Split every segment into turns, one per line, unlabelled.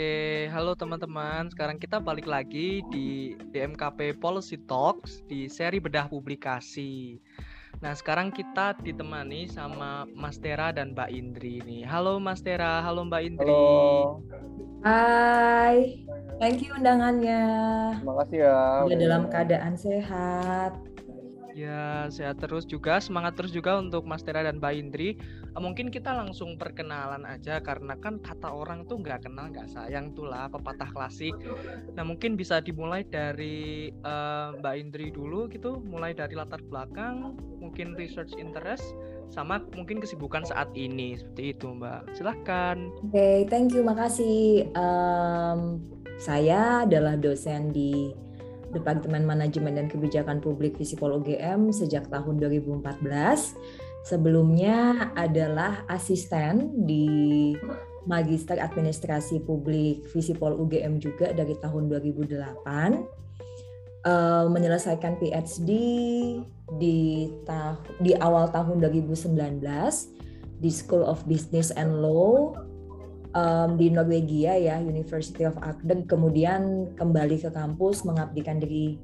Oke, halo teman-teman. Sekarang kita balik lagi di DMKP Policy Talks di seri bedah publikasi. Nah, sekarang kita ditemani sama Mas Tera dan Mbak Indri nih. Halo Mas Tera, halo Mbak Indri.
Halo.
Hai, thank you undangannya.
Terima kasih ya.
Udah dalam keadaan sehat.
Ya, sehat terus juga, semangat terus juga untuk Mas Tera dan Mbak Indri. Eh, mungkin kita langsung perkenalan aja karena kan kata orang tuh nggak kenal nggak sayang tuh lah pepatah klasik. Nah mungkin bisa dimulai dari uh, Mbak Indri dulu gitu, mulai dari latar belakang, mungkin research interest, sama mungkin kesibukan saat ini seperti itu Mbak. Silahkan.
Oke, okay, thank you, makasih. Um, saya adalah dosen di Departemen Manajemen dan Kebijakan Publik Visipol UGM sejak tahun 2014. Sebelumnya adalah asisten di Magister Administrasi Publik Visipol UGM juga dari tahun 2008. Uh, menyelesaikan PhD di di awal tahun 2019 di School of Business and Law um, di Norwegia ya University of Agder kemudian kembali ke kampus mengabdikan diri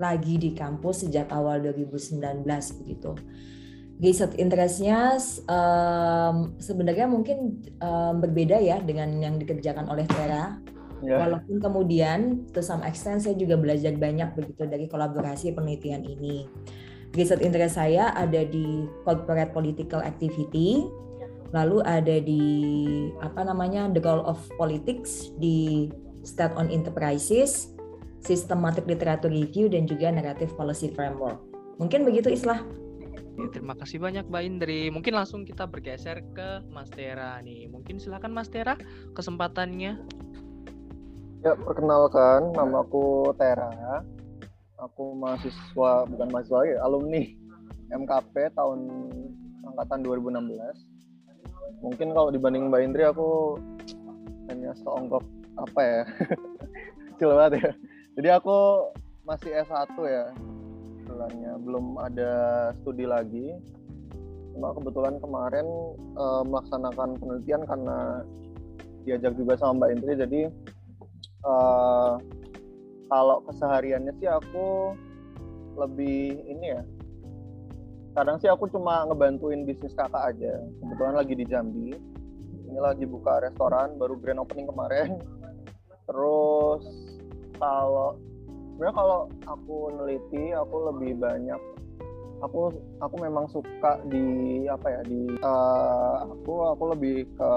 lagi di kampus sejak awal 2019 begitu. Research interestnya um, sebenarnya mungkin um, berbeda ya dengan yang dikerjakan oleh Tera. Yeah. Walaupun kemudian to some extent saya juga belajar banyak begitu dari kolaborasi penelitian ini. Research interest saya ada di corporate political activity, lalu ada di apa namanya the role of politics di state on enterprises, systematic literature review dan juga narrative policy framework. Mungkin begitu Islah.
Ya, terima kasih banyak Mbak Indri. Mungkin langsung kita bergeser ke Mas Tera nih. Mungkin silakan Mas Tera kesempatannya.
Ya, perkenalkan nama aku Tera. Aku mahasiswa bukan mahasiswa ya, alumni MKP tahun angkatan 2016 mungkin kalau dibanding Mbak Indri aku hanya seonggok apa ya? Kecil banget ya. Jadi aku masih S1 ya sebenarnya. Belum ada studi lagi. Cuma kebetulan kemarin uh, melaksanakan penelitian karena diajak juga sama Mbak Indri. Jadi uh, kalau kesehariannya sih aku lebih ini ya kadang sih aku cuma ngebantuin bisnis kakak aja. Kebetulan lagi di Jambi. Ini lagi buka restoran baru grand opening kemarin. Terus kalau sebenarnya kalau aku neliti aku lebih banyak aku aku memang suka di apa ya di uh, aku aku lebih ke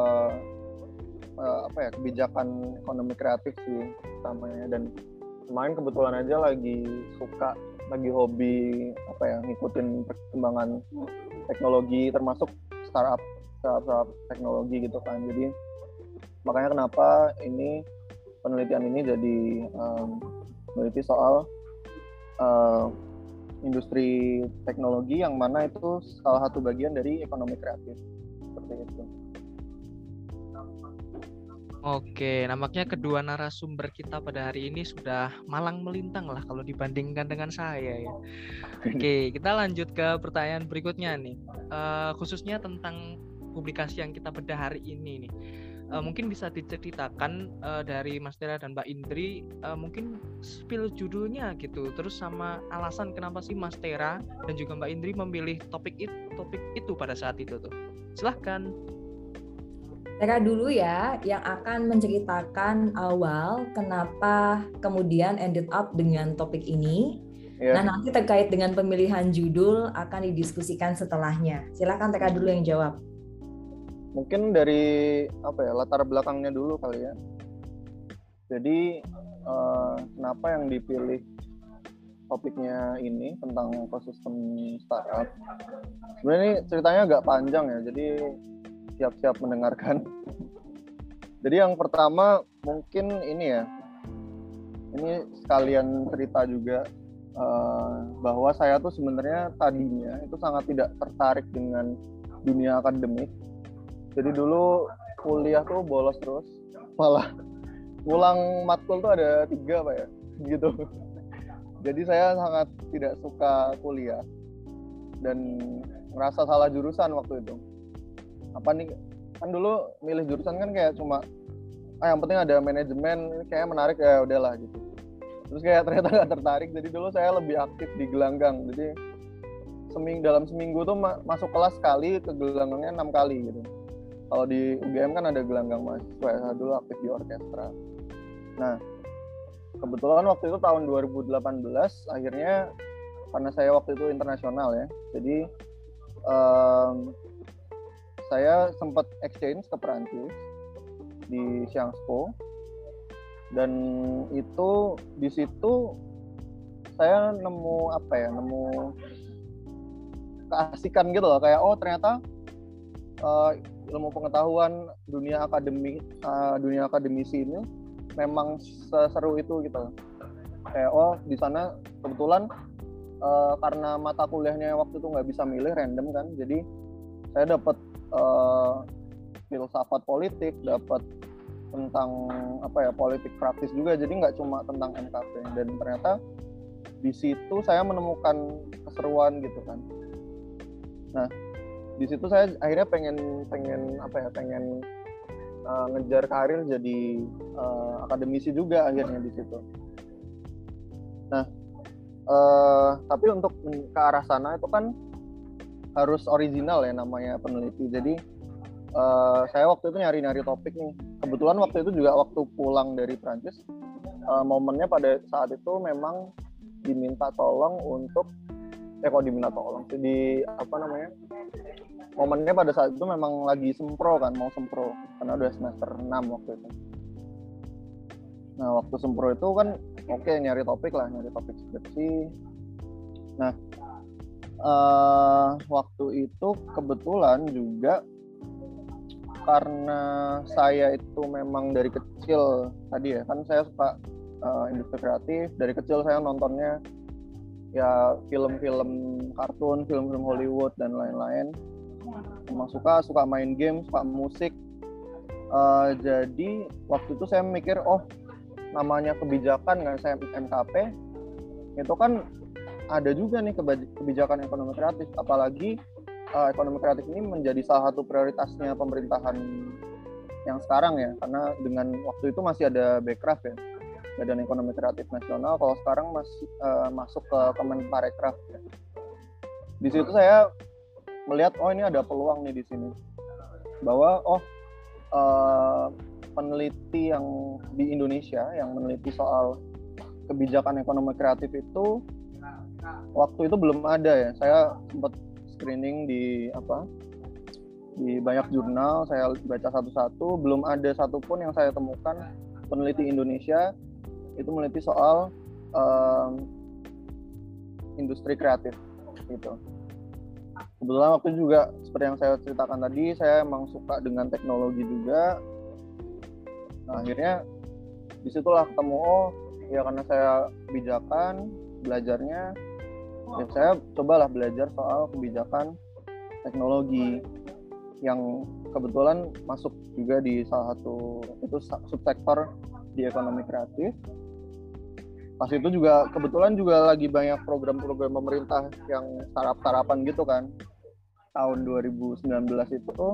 uh, apa ya kebijakan ekonomi kreatif sih utamanya. Dan kemarin kebetulan aja lagi suka lagi hobi apa ya ngikutin perkembangan teknologi termasuk startup startup, startup teknologi gitu kan jadi makanya kenapa ini penelitian ini jadi um, soal uh, industri teknologi yang mana itu salah satu bagian dari ekonomi kreatif seperti itu.
Oke, nampaknya kedua narasumber kita pada hari ini sudah malang melintang lah kalau dibandingkan dengan saya ya. Oke, kita lanjut ke pertanyaan berikutnya nih, uh, khususnya tentang publikasi yang kita bedah hari ini nih. Uh, mungkin bisa diceritakan uh, dari Mas Tera dan Mbak Indri, uh, mungkin spill judulnya gitu, terus sama alasan kenapa sih Mas Tera dan juga Mbak Indri memilih topik itu, topik itu pada saat itu tuh. Silahkan.
Tera dulu ya yang akan menceritakan awal kenapa kemudian ended up dengan topik ini. Yeah. Nah nanti terkait dengan pemilihan judul akan didiskusikan setelahnya. Silakan Tera dulu yang jawab.
Mungkin dari apa ya latar belakangnya dulu kali ya. Jadi uh, kenapa yang dipilih topiknya ini tentang ekosistem startup? Sebenarnya ini ceritanya agak panjang ya. Jadi siap-siap mendengarkan. Jadi yang pertama mungkin ini ya, ini sekalian cerita juga uh, bahwa saya tuh sebenarnya tadinya itu sangat tidak tertarik dengan dunia akademik. Jadi dulu kuliah tuh bolos terus, malah pulang matkul tuh ada tiga pak ya, gitu. Jadi saya sangat tidak suka kuliah dan merasa salah jurusan waktu itu apa nih? Kan dulu milih jurusan kan kayak cuma ah yang penting ada manajemen kayak menarik ya udahlah gitu. Terus kayak ternyata nggak tertarik jadi dulu saya lebih aktif di gelanggang. Jadi seming dalam seminggu tuh ma masuk kelas sekali ke gelanggangnya enam kali gitu. Kalau di UGM kan ada gelanggang mahasiswa saya dulu aktif di orkestra. Nah kebetulan waktu itu tahun 2018 akhirnya karena saya waktu itu internasional ya jadi um, saya sempat exchange ke Perancis di Xiangsu dan itu di situ saya nemu apa ya nemu keasikan gitu loh. Kayak oh ternyata uh, ilmu pengetahuan dunia akademi uh, dunia akademisi ini memang seseru itu gitu. Kayak oh di sana kebetulan uh, karena mata kuliahnya waktu itu nggak bisa milih random kan. Jadi saya dapat uh, filsafat politik dapat tentang apa ya politik praktis juga. Jadi nggak cuma tentang MKP dan ternyata di situ saya menemukan keseruan gitu kan. Nah di situ saya akhirnya pengen pengen apa ya pengen uh, ngejar karir jadi uh, akademisi juga akhirnya di situ. Nah uh, tapi untuk ke arah sana itu kan harus original ya namanya peneliti. Jadi uh, saya waktu itu nyari-nyari topik nih. Kebetulan waktu itu juga waktu pulang dari Prancis, uh, momennya pada saat itu memang diminta tolong untuk eh kok diminta tolong di apa namanya? Momennya pada saat itu memang lagi sempro kan mau sempro. Karena udah semester 6 waktu itu. Nah waktu sempro itu kan oke okay, nyari topik lah nyari topik skripsi. Nah uh, waktu itu kebetulan juga karena saya itu memang dari kecil tadi ya kan saya suka uh, industri kreatif dari kecil saya nontonnya ya film-film kartun film-film Hollywood dan lain-lain. Memang suka suka main game suka musik. Uh, jadi waktu itu saya mikir oh namanya kebijakan kan saya MKP itu kan ada juga nih kebijakan ekonomi kreatif. Apalagi uh, ekonomi kreatif ini menjadi salah satu prioritasnya pemerintahan yang sekarang ya. Karena dengan waktu itu masih ada Bekraf ya Badan Ekonomi Kreatif Nasional. Kalau sekarang masih uh, masuk ke Kemenparekraf ya. di situ saya melihat oh ini ada peluang nih di sini. Bahwa oh uh, peneliti yang di Indonesia yang meneliti soal kebijakan ekonomi kreatif itu waktu itu belum ada ya. Saya sempat screening di apa di banyak jurnal. Saya baca satu-satu. Belum ada satupun yang saya temukan peneliti Indonesia itu meneliti soal um, industri kreatif gitu. Kebetulan waktu juga seperti yang saya ceritakan tadi saya emang suka dengan teknologi juga. Nah akhirnya di situlah ketemu oh ya karena saya kebijakan belajarnya ya saya cobalah belajar soal kebijakan teknologi yang kebetulan masuk juga di salah satu itu subsektor di ekonomi kreatif. Pas itu juga kebetulan juga lagi banyak program-program pemerintah yang startup-startupan gitu kan. Tahun 2019 itu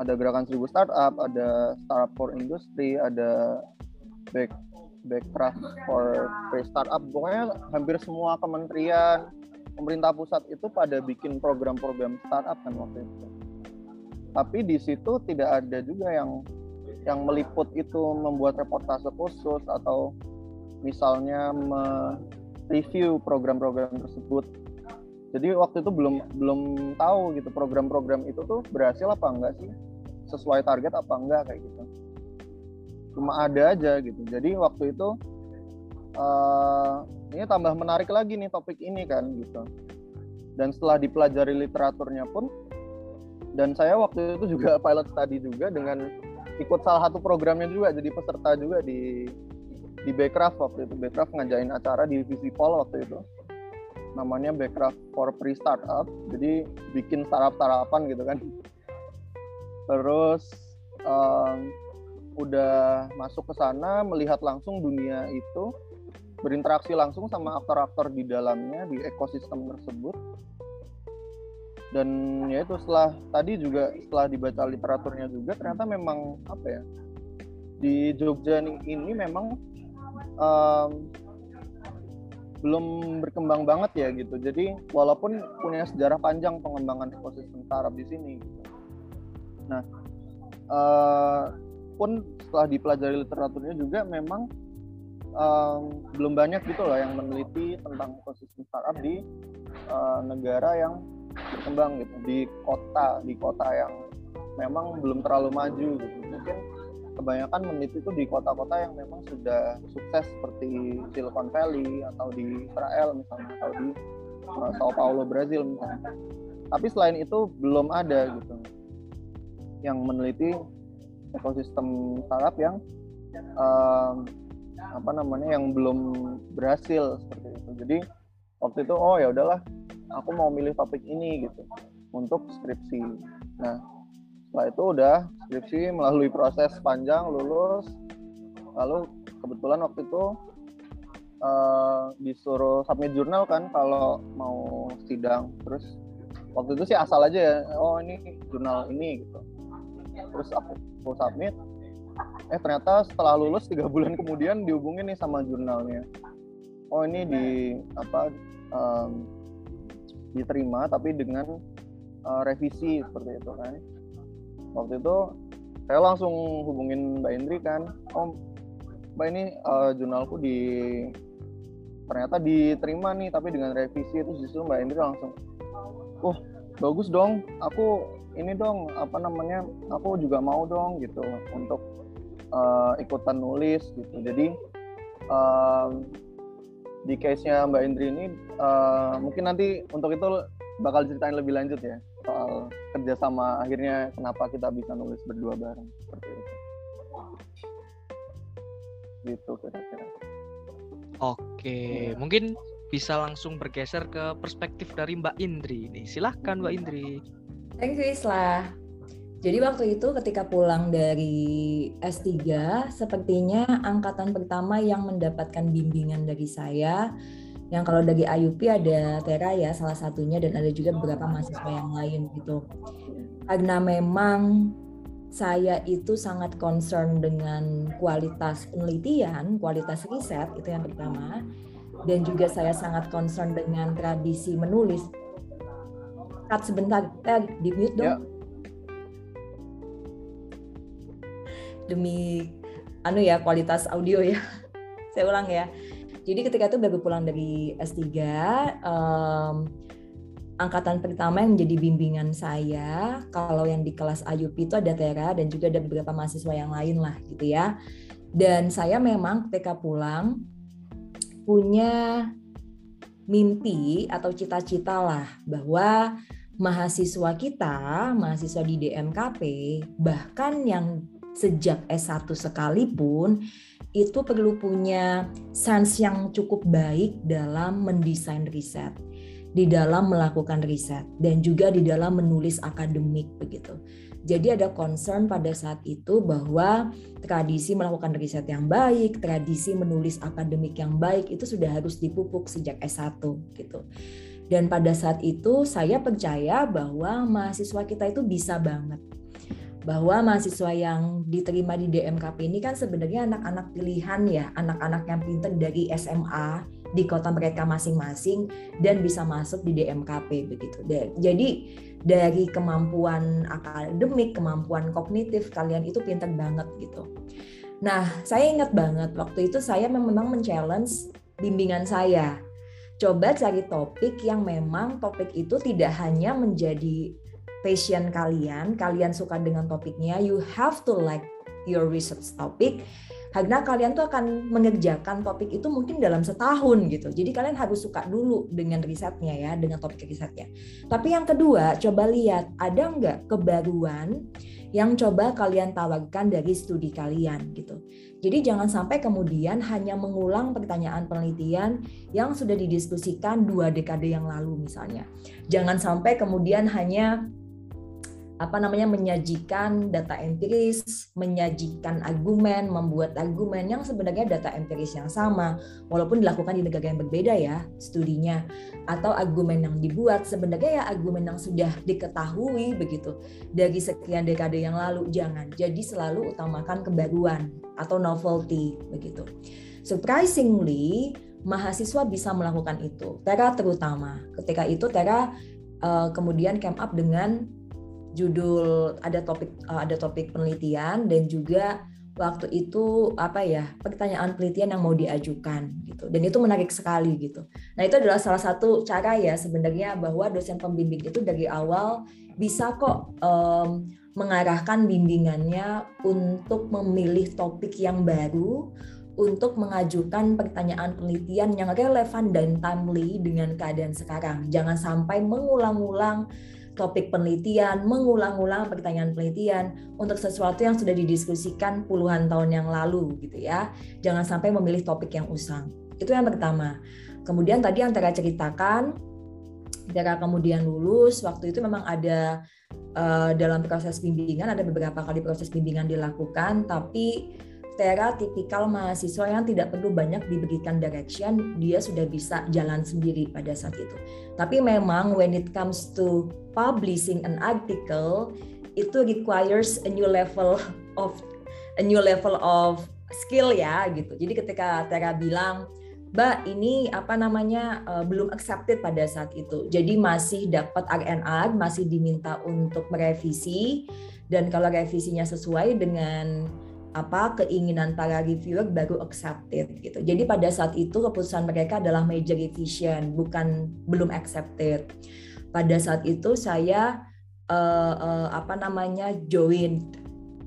ada gerakan seribu startup ada startup for industry ada back Backcraft for Free Startup. Pokoknya hampir semua kementerian pemerintah pusat itu pada bikin program-program startup kan waktu itu. Tapi di situ tidak ada juga yang yang meliput itu membuat reportase khusus atau misalnya mereview program-program tersebut. Jadi waktu itu belum belum tahu gitu program-program itu tuh berhasil apa enggak sih? Sesuai target apa enggak kayak gitu. Cuma ada aja gitu. Jadi waktu itu uh, ini tambah menarik lagi nih topik ini kan gitu. Dan setelah dipelajari literaturnya pun dan saya waktu itu juga pilot study juga dengan ikut salah satu programnya juga jadi peserta juga di di Backcraft waktu itu. Backcraft ngajain acara di Visipol waktu itu. Namanya Backcraft for Pre Startup jadi bikin startup startupan gitu kan. Terus um, udah masuk ke sana melihat langsung dunia itu berinteraksi langsung sama aktor-aktor di dalamnya di ekosistem tersebut dan ya itu setelah tadi juga setelah dibaca literaturnya juga ternyata memang apa ya di Jogja ini memang um, belum berkembang banget ya gitu. Jadi walaupun punya sejarah panjang pengembangan ekosistem startup di sini. Nah, uh, pun setelah dipelajari literaturnya juga memang um, belum banyak gitu loh yang meneliti tentang ekosistem startup di uh, negara yang berkembang gitu, di kota di kota yang memang belum terlalu maju gitu. Mungkin kebanyakan meneliti itu di kota-kota yang memang sudah sukses seperti Silicon Valley atau di Israel misalnya atau di uh, Sao Paulo Brazil misalnya. Tapi selain itu belum ada gitu yang meneliti ekosistem startup yang um, apa namanya yang belum berhasil seperti itu. Jadi waktu itu oh ya udahlah aku mau milih topik ini gitu untuk skripsi. Nah setelah itu udah skripsi melalui proses panjang lulus lalu kebetulan waktu itu uh, disuruh submit jurnal kan kalau mau sidang terus waktu itu sih asal aja ya oh ini jurnal ini gitu terus aku, aku submit eh ternyata setelah lulus tiga bulan kemudian dihubungin nih sama jurnalnya. Oh ini di apa um, diterima tapi dengan uh, revisi seperti itu kan. Waktu itu saya langsung hubungin Mbak Indri kan. Oh Mbak ini uh, jurnalku di ternyata diterima nih tapi dengan revisi. Itu justru Mbak Indri langsung oh bagus dong. Aku ini dong apa namanya aku juga mau dong gitu untuk uh, ikutan nulis gitu. Jadi uh, di case-nya Mbak Indri ini uh, mungkin nanti untuk itu bakal ceritain lebih lanjut ya soal kerjasama akhirnya kenapa kita bisa nulis berdua bareng seperti itu. Gitu kira-kira.
Oke hmm. mungkin bisa langsung bergeser ke perspektif dari Mbak Indri ini. Silahkan Mbak Indri.
Thank you Isla jadi waktu itu ketika pulang dari S3, sepertinya angkatan pertama yang mendapatkan bimbingan dari saya yang kalau dari IUP ada Tera ya salah satunya dan ada juga beberapa mahasiswa yang lain gitu. Karena memang saya itu sangat concern dengan kualitas penelitian, kualitas riset itu yang pertama, dan juga saya sangat concern dengan tradisi menulis. Cut sebentar, eh, di mute dong. Ya. Demi anu ya kualitas audio ya. saya ulang ya jadi ketika itu baru pulang dari S3, um, angkatan pertama yang menjadi bimbingan saya, kalau yang di kelas IUP itu ada Tera dan juga ada beberapa mahasiswa yang lain lah gitu ya. Dan saya memang ketika pulang punya mimpi atau cita-cita lah bahwa mahasiswa kita, mahasiswa di DMKP, bahkan yang sejak S1 sekalipun itu perlu punya sense yang cukup baik dalam mendesain riset, di dalam melakukan riset, dan juga di dalam menulis akademik begitu. Jadi ada concern pada saat itu bahwa tradisi melakukan riset yang baik, tradisi menulis akademik yang baik itu sudah harus dipupuk sejak S1 gitu. Dan pada saat itu saya percaya bahwa mahasiswa kita itu bisa banget bahwa mahasiswa yang diterima di DMKP ini kan sebenarnya anak-anak pilihan ya, anak-anak yang pinter dari SMA di kota mereka masing-masing dan bisa masuk di DMKP begitu. Jadi dari kemampuan akademik, kemampuan kognitif kalian itu pinter banget gitu. Nah, saya ingat banget waktu itu saya memang men-challenge bimbingan saya. Coba cari topik yang memang topik itu tidak hanya menjadi passion kalian, kalian suka dengan topiknya, you have to like your research topic karena kalian tuh akan mengerjakan topik itu mungkin dalam setahun gitu. Jadi kalian harus suka dulu dengan risetnya ya, dengan topik risetnya. Tapi yang kedua, coba lihat ada nggak kebaruan yang coba kalian tawarkan dari studi kalian gitu. Jadi jangan sampai kemudian hanya mengulang pertanyaan penelitian yang sudah didiskusikan dua dekade yang lalu misalnya. Jangan sampai kemudian hanya apa namanya menyajikan data empiris, menyajikan argumen, membuat argumen yang sebenarnya data empiris yang sama, walaupun dilakukan di negara yang berbeda ya studinya, atau argumen yang dibuat sebenarnya ya argumen yang sudah diketahui begitu dari sekian dekade yang lalu. Jangan jadi selalu utamakan kebaruan atau novelty begitu. Surprisingly, mahasiswa bisa melakukan itu. Tera terutama. Ketika itu Tera uh, kemudian came up dengan judul ada topik eh, ada topik penelitian dan juga waktu itu apa ya pertanyaan penelitian yang mau diajukan gitu dan itu menarik sekali gitu. Nah itu adalah salah satu cara ya sebenarnya bahwa dosen pembimbing itu dari awal bisa kok um, mengarahkan bimbingannya untuk memilih topik yang baru untuk mengajukan pertanyaan penelitian yang relevan dan timely dengan keadaan sekarang. Jangan sampai mengulang-ulang topik penelitian, mengulang-ulang pertanyaan penelitian untuk sesuatu yang sudah didiskusikan puluhan tahun yang lalu gitu ya. Jangan sampai memilih topik yang usang. Itu yang pertama. Kemudian tadi yang Tera ceritakan, Tera kemudian lulus, waktu itu memang ada uh, dalam proses bimbingan, ada beberapa kali proses bimbingan dilakukan, tapi Tera tipikal mahasiswa yang tidak perlu banyak diberikan direction, dia sudah bisa jalan sendiri pada saat itu. Tapi memang when it comes to publishing an article, itu requires a new level of a new level of skill ya gitu. Jadi ketika Tera bilang, Mbak ini apa namanya uh, belum accepted pada saat itu. Jadi masih dapat RNR, masih diminta untuk merevisi dan kalau revisinya sesuai dengan apa keinginan para reviewer baru accepted gitu. Jadi pada saat itu keputusan mereka adalah major revision, bukan belum accepted. Pada saat itu saya uh, uh, apa namanya join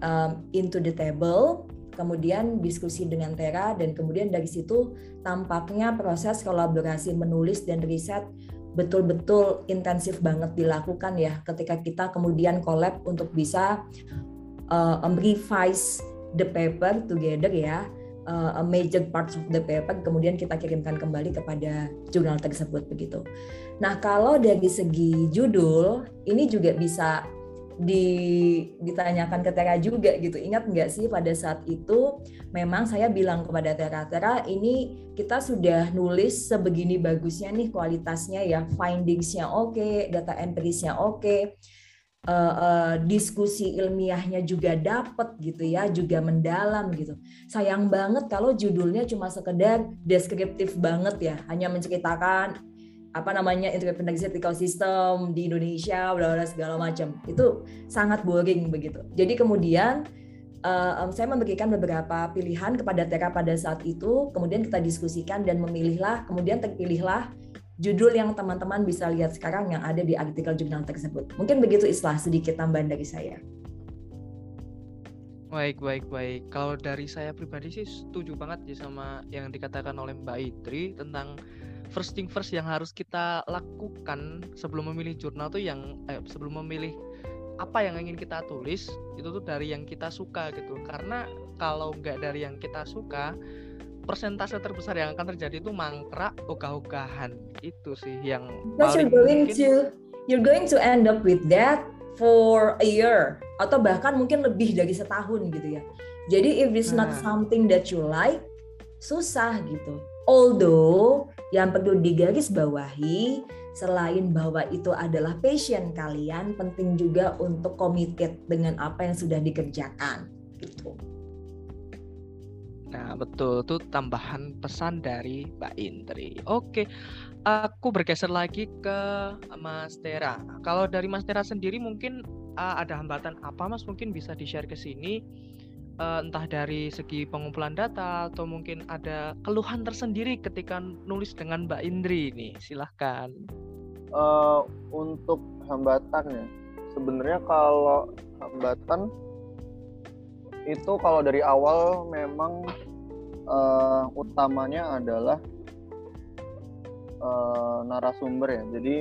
um, into the table, kemudian diskusi dengan Tera dan kemudian dari situ tampaknya proses kolaborasi menulis dan riset betul-betul intensif banget dilakukan ya ketika kita kemudian collab untuk bisa uh, revise the paper together ya uh, a major parts of the paper kemudian kita kirimkan kembali kepada jurnal tersebut begitu. Nah kalau dari segi judul ini juga bisa di, ditanyakan ke Tera juga gitu. Ingat nggak sih pada saat itu memang saya bilang kepada Tera, Tera ini kita sudah nulis sebegini bagusnya nih kualitasnya ya, findingsnya oke, okay, data empirisnya oke. Okay uh, uh, diskusi ilmiahnya juga dapat gitu ya, juga mendalam gitu. Sayang banget kalau judulnya cuma sekedar deskriptif banget ya, hanya menceritakan apa namanya interpretasi ekosistem di Indonesia, bla segala macam. Itu sangat boring begitu. Jadi kemudian uh, saya memberikan beberapa pilihan kepada Tera pada saat itu, kemudian kita diskusikan dan memilihlah, kemudian terpilihlah judul yang teman-teman bisa lihat sekarang yang ada di artikel jurnal tersebut. Mungkin begitu Islah sedikit tambahan dari saya.
Baik, baik, baik. Kalau dari saya pribadi sih setuju banget ya sama yang dikatakan oleh Mbak Idri tentang first thing first yang harus kita lakukan sebelum memilih jurnal tuh yang eh, sebelum memilih apa yang ingin kita tulis itu tuh dari yang kita suka gitu. Karena kalau nggak dari yang kita suka, persentase terbesar yang akan terjadi itu mangkrak ogah-ogahan itu sih yang
Because you're going mungkin... to you're going to end up with that for a year atau bahkan mungkin lebih dari setahun gitu ya. Jadi if it's not nah. something that you like, susah gitu. Although yang perlu digaris bawahi selain bahwa itu adalah passion kalian, penting juga untuk committed dengan apa yang sudah dikerjakan gitu.
Nah, betul itu tambahan pesan dari Mbak Indri. Oke, aku bergeser lagi ke Mas Tera. Kalau dari Mas Tera sendiri mungkin uh, ada hambatan apa Mas mungkin bisa di-share ke sini uh, entah dari segi pengumpulan data atau mungkin ada keluhan tersendiri ketika nulis dengan Mbak Indri ini. Silahkan.
Uh, untuk hambatan ya, sebenarnya kalau hambatan itu kalau dari awal memang uh, utamanya adalah uh, narasumber ya. Jadi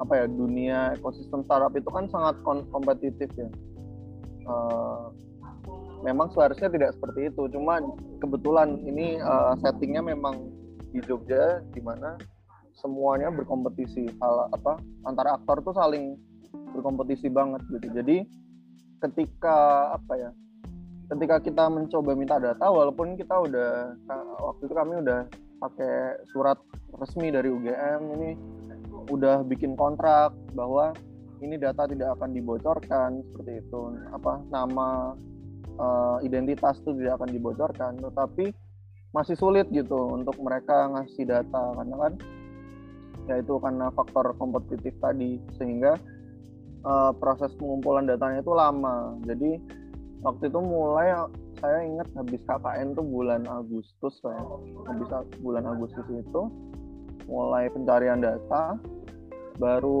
apa ya dunia ekosistem startup itu kan sangat kompetitif ya. Uh, memang seharusnya tidak seperti itu. Cuma kebetulan ini uh, settingnya memang di Jogja di mana semuanya berkompetisi. Hal apa antara aktor tuh saling berkompetisi banget gitu jadi ketika apa ya ketika kita mencoba minta data walaupun kita udah waktu itu kami udah pakai surat resmi dari UGM ini udah bikin kontrak bahwa ini data tidak akan dibocorkan seperti itu. Apa nama uh, identitas itu tidak akan dibocorkan tetapi masih sulit gitu untuk mereka ngasih data karena kan ya itu karena faktor kompetitif tadi sehingga uh, proses pengumpulan datanya itu lama. Jadi waktu itu mulai saya ingat habis KKN tuh bulan Agustus saya habis bulan Agustus itu mulai pencarian data baru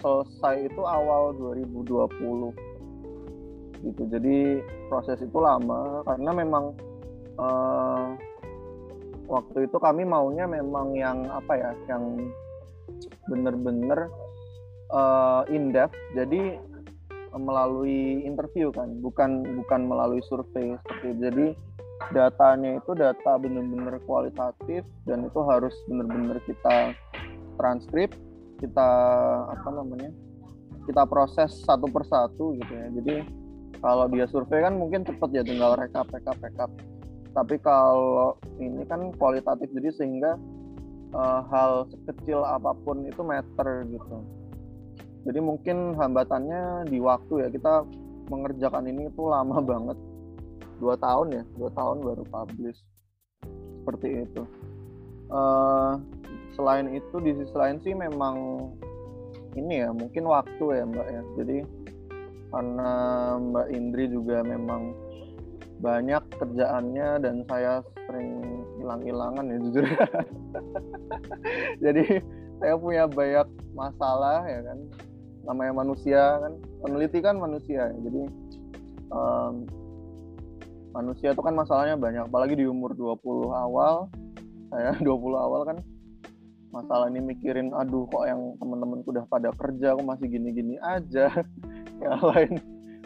selesai itu awal 2020 gitu jadi proses itu lama karena memang uh, waktu itu kami maunya memang yang apa ya yang bener-bener uh, in depth jadi melalui interview kan bukan bukan melalui survei seperti itu. jadi datanya itu data benar-benar kualitatif dan itu harus benar-benar kita transkrip kita apa namanya kita proses satu persatu gitu ya. Jadi kalau dia survei kan mungkin cepet ya tinggal rekap rekap rekap. Tapi kalau ini kan kualitatif jadi sehingga uh, hal sekecil apa pun itu meter gitu jadi mungkin hambatannya di waktu ya kita mengerjakan ini itu lama banget. Dua tahun ya dua tahun baru publish. Seperti itu. Uh, selain itu di sisi lain sih memang ini ya mungkin waktu ya mbak ya. Jadi karena mbak Indri juga memang banyak kerjaannya dan saya sering hilang-hilangan ya jujur. Jadi saya punya banyak masalah ya kan namanya manusia kan peneliti kan manusia. Ya. jadi um, manusia itu kan masalahnya banyak apalagi di umur 20 awal saya 20 awal kan masalah ini mikirin aduh kok yang temen-temenku udah pada kerja aku masih gini-gini aja? Yang lain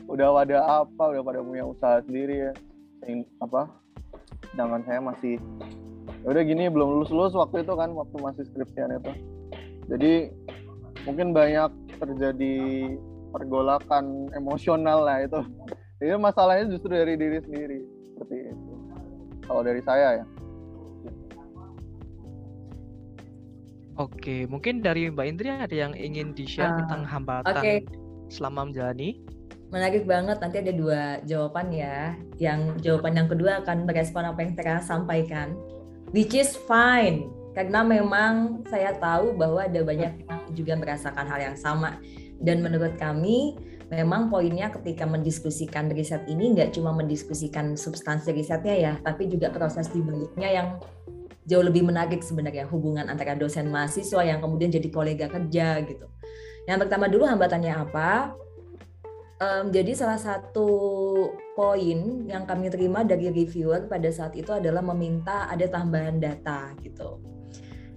udah pada apa udah pada punya usaha sendiri ya. Yang apa sedangkan saya masih ya udah gini belum lulus lulus waktu itu kan waktu masih skripsian itu. Jadi mungkin banyak terjadi pergolakan emosional lah itu jadi masalahnya justru dari diri sendiri seperti itu kalau dari saya ya
Oke, mungkin dari Mbak Indri ada yang ingin di-share uh, tentang hambatan okay. selama menjalani?
Menarik banget, nanti ada dua jawaban ya. Yang jawaban yang kedua akan merespon apa yang Tera sampaikan, which is fine. Karena memang saya tahu bahwa ada banyak yang juga merasakan hal yang sama. Dan menurut kami, memang poinnya ketika mendiskusikan riset ini nggak cuma mendiskusikan substansi risetnya ya, tapi juga proses di baliknya yang jauh lebih menarik sebenarnya hubungan antara dosen mahasiswa yang kemudian jadi kolega kerja gitu. Yang pertama dulu hambatannya apa? Um, jadi salah satu poin yang kami terima dari reviewer pada saat itu adalah meminta ada tambahan data gitu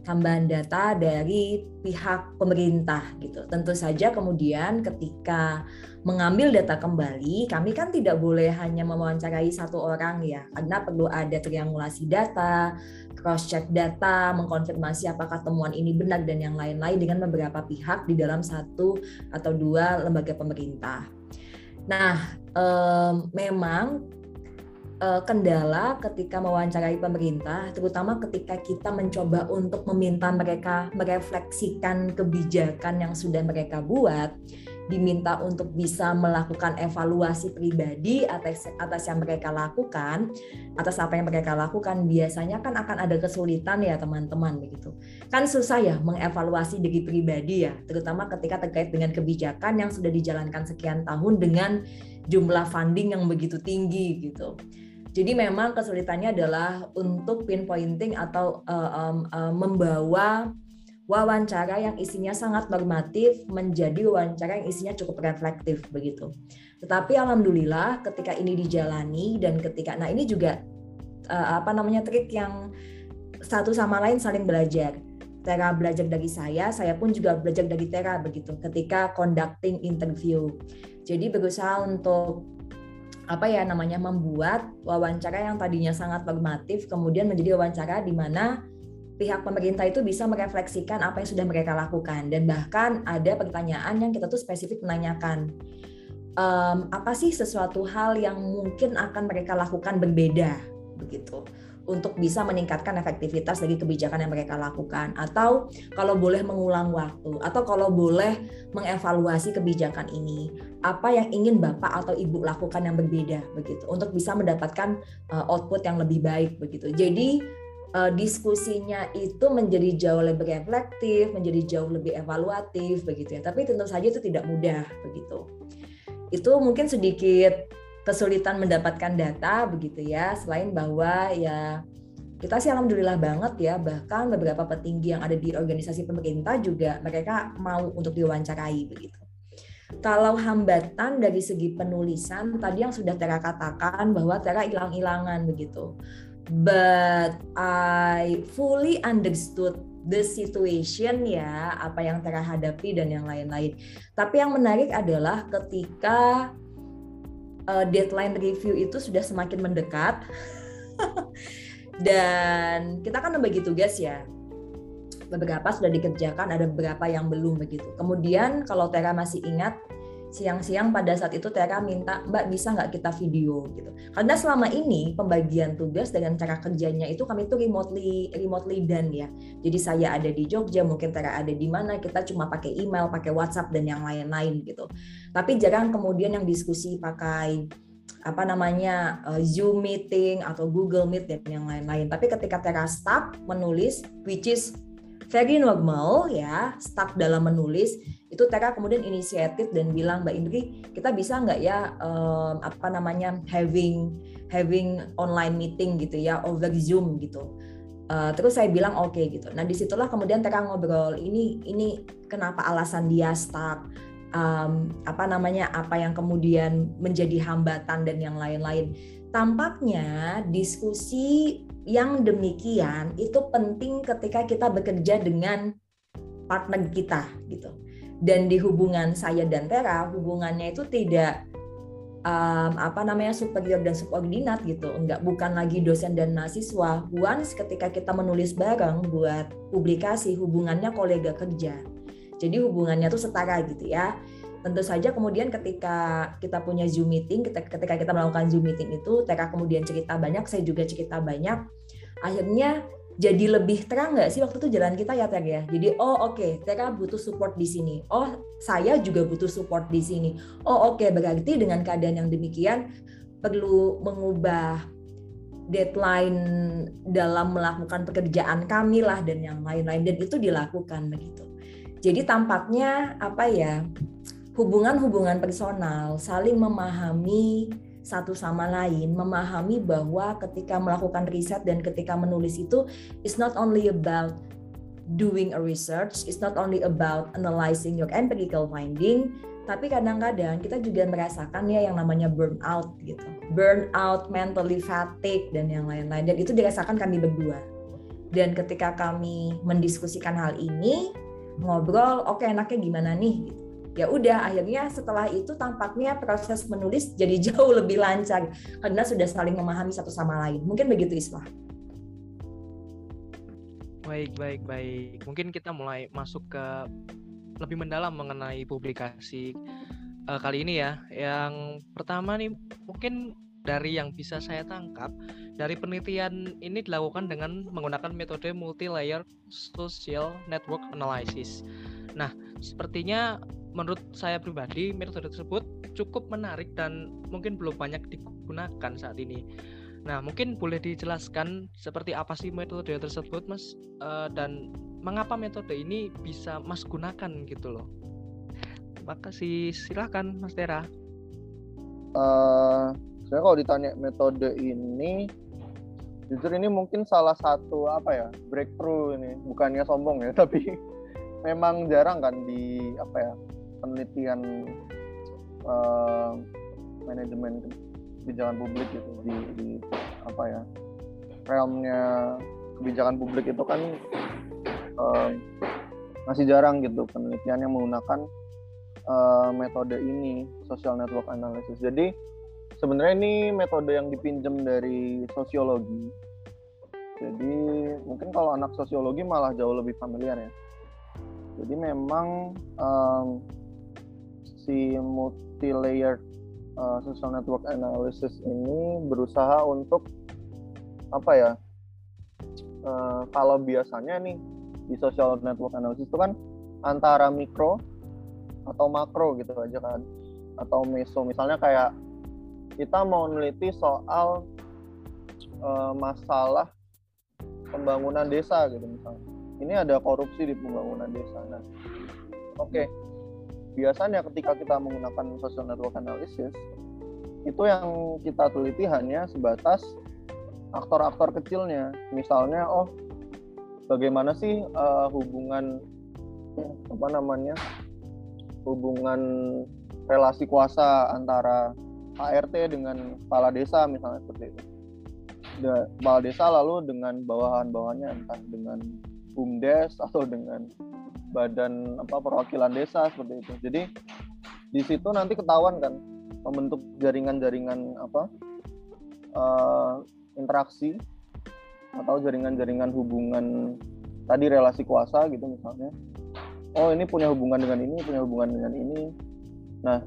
tambahan data dari pihak pemerintah gitu. Tentu saja kemudian ketika mengambil data kembali, kami kan tidak boleh hanya mewawancarai satu orang ya, karena perlu ada triangulasi data, cross check data, mengkonfirmasi apakah temuan ini benar dan yang lain-lain dengan beberapa pihak di dalam satu atau dua lembaga pemerintah. Nah, um, memang uh, kendala ketika mewawancarai pemerintah, terutama ketika kita mencoba untuk meminta mereka merefleksikan kebijakan yang sudah mereka buat, diminta untuk bisa melakukan evaluasi pribadi atas atas yang mereka lakukan, atas apa yang mereka lakukan, biasanya kan akan ada kesulitan ya teman-teman begitu. Kan susah ya mengevaluasi diri pribadi ya, terutama ketika terkait dengan kebijakan yang sudah dijalankan sekian tahun dengan jumlah funding yang begitu tinggi gitu. Jadi memang kesulitannya adalah untuk pinpointing atau uh, um, uh, membawa wawancara yang isinya sangat normatif menjadi wawancara yang isinya cukup reflektif begitu. Tetapi alhamdulillah ketika ini dijalani dan ketika nah ini juga uh, apa namanya trik yang satu sama lain saling belajar. Tera belajar dari saya, saya pun juga belajar dari Tera begitu ketika conducting interview. Jadi berusaha untuk apa ya namanya membuat wawancara yang tadinya sangat normatif kemudian menjadi wawancara di mana pihak pemerintah itu bisa merefleksikan apa yang sudah mereka lakukan dan bahkan ada pertanyaan yang kita tuh spesifik menanyakan. Um, apa sih sesuatu hal yang mungkin akan mereka lakukan berbeda? Begitu untuk bisa meningkatkan efektivitas dari kebijakan yang mereka lakukan atau kalau boleh mengulang waktu atau kalau boleh mengevaluasi kebijakan ini apa yang ingin Bapak atau Ibu lakukan yang berbeda begitu untuk bisa mendapatkan uh, output yang lebih baik begitu. Jadi uh, diskusinya itu menjadi jauh lebih reflektif, menjadi jauh lebih evaluatif begitu ya. Tapi tentu saja itu tidak mudah begitu. Itu mungkin sedikit kesulitan mendapatkan data begitu ya. Selain bahwa ya kita sih alhamdulillah banget ya bahkan beberapa petinggi yang ada di organisasi pemerintah juga mereka mau untuk diwawancarai begitu. Kalau hambatan dari segi penulisan tadi yang sudah Tera katakan bahwa Tera hilang-hilangan begitu but I fully understood the situation ya apa yang terhadapi dan yang lain-lain. Tapi yang menarik adalah ketika uh, deadline review itu sudah semakin mendekat dan kita kan membagi tugas ya. Beberapa sudah dikerjakan, ada beberapa yang belum begitu. Kemudian kalau Tera masih ingat siang-siang pada saat itu Tera minta Mbak bisa nggak kita video? Gitu. Karena selama ini pembagian tugas dengan cara kerjanya itu kami itu remotely remotely done ya. Jadi saya ada di Jogja mungkin Tera ada di mana kita cuma pakai email pakai WhatsApp dan yang lain-lain gitu. Tapi jarang kemudian yang diskusi pakai apa namanya uh, Zoom meeting atau Google Meet dan yang lain-lain. Tapi ketika Tera start menulis, which is very normal ya, stuck dalam menulis, itu Tera kemudian inisiatif dan bilang Mbak Indri kita bisa nggak ya um, apa namanya having having online meeting gitu ya over Zoom gitu. Uh, terus saya bilang oke okay, gitu. Nah di situlah kemudian Tera ngobrol ini ini kenapa alasan dia stuck? Um, apa namanya apa yang kemudian menjadi hambatan dan yang lain-lain? Tampaknya diskusi yang demikian itu penting ketika kita bekerja dengan partner kita gitu. Dan di hubungan saya dan Tera hubungannya itu tidak um, apa namanya superior dan subordinat gitu. Enggak bukan lagi dosen dan mahasiswa. Once ketika kita menulis bareng buat publikasi hubungannya kolega kerja. Jadi hubungannya tuh setara gitu ya tentu saja kemudian ketika kita punya zoom meeting ketika kita melakukan zoom meeting itu Tera kemudian cerita banyak saya juga cerita banyak akhirnya jadi lebih terang nggak sih waktu itu jalan kita ya Tera ya? Jadi oh oke, okay, Tera butuh support di sini. Oh saya juga butuh support di sini. Oh oke, okay, berarti dengan keadaan yang demikian perlu mengubah deadline dalam melakukan pekerjaan kami lah dan yang lain-lain dan itu dilakukan begitu. Jadi tampaknya apa ya hubungan-hubungan personal saling memahami satu sama lain memahami bahwa ketika melakukan riset dan ketika menulis itu it's not only about doing a research, it's not only about analyzing your empirical finding, tapi kadang-kadang kita juga merasakan ya yang namanya burnout gitu. Burnout, mentally fatigue dan yang lain-lain dan itu dirasakan kami berdua. Dan ketika kami mendiskusikan hal ini, ngobrol, oke okay, enaknya gimana nih gitu ya udah akhirnya setelah itu tampaknya proses menulis jadi jauh lebih lancar karena sudah saling memahami satu sama lain. Mungkin begitu Islah
baik baik baik. Mungkin kita mulai masuk ke lebih mendalam mengenai publikasi uh, kali ini ya. Yang pertama nih mungkin dari yang bisa saya tangkap dari penelitian ini dilakukan dengan menggunakan metode multi layer social network analysis. Nah, sepertinya menurut saya pribadi metode tersebut cukup menarik dan mungkin belum banyak digunakan saat ini. Nah, mungkin boleh dijelaskan seperti apa sih metode tersebut, Mas, uh, dan mengapa metode ini bisa Mas gunakan gitu loh. Terima kasih, silahkan Mas Tera.
Uh, saya kalau ditanya metode ini, jujur ini mungkin salah satu apa ya breakthrough ini, bukannya sombong ya, tapi memang jarang kan di apa ya penelitian uh, manajemen kebijakan publik gitu di, di apa ya realmnya kebijakan publik itu kan uh, masih jarang gitu penelitian yang menggunakan uh, metode ini social network analysis. Jadi sebenarnya ini metode yang dipinjam dari sosiologi Jadi mungkin kalau anak sosiologi malah jauh lebih familiar ya. Jadi memang um, si multi-layered uh, social network analysis ini berusaha untuk apa ya? Uh, kalau biasanya nih di social network analysis itu kan antara mikro atau makro gitu aja kan atau meso misalnya kayak kita mau meneliti soal uh, masalah pembangunan desa gitu misalnya ini ada korupsi di pembangunan desa nah oke okay. biasanya ketika kita menggunakan social network analysis itu yang kita teliti hanya sebatas aktor-aktor kecilnya misalnya oh bagaimana sih uh, hubungan apa namanya hubungan relasi kuasa antara ART dengan kepala desa misalnya seperti itu. Kepala desa lalu dengan bawahan-bawahannya entah dengan bumdes atau dengan badan apa perwakilan desa seperti itu. Jadi di situ nanti ketahuan kan membentuk jaringan-jaringan apa uh, interaksi atau jaringan-jaringan hubungan tadi relasi kuasa gitu misalnya. Oh ini punya hubungan dengan ini punya hubungan dengan ini. Nah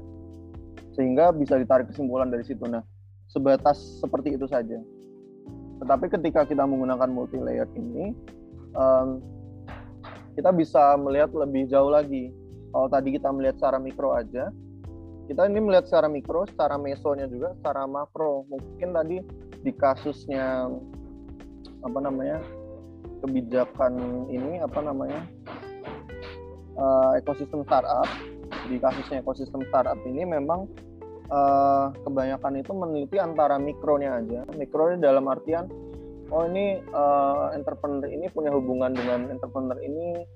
sehingga bisa ditarik kesimpulan dari situ. Nah sebatas seperti itu saja. Tetapi ketika kita menggunakan multi layer ini um, kita bisa melihat lebih jauh lagi kalau tadi kita melihat secara mikro aja kita ini melihat secara mikro, secara mesonya juga, secara makro. Mungkin tadi di kasusnya apa namanya kebijakan ini apa namanya uh, ekosistem startup di kasusnya ekosistem startup ini memang uh, kebanyakan itu meneliti antara mikronya aja mikronya dalam artian oh ini uh, entrepreneur ini punya hubungan dengan entrepreneur ini.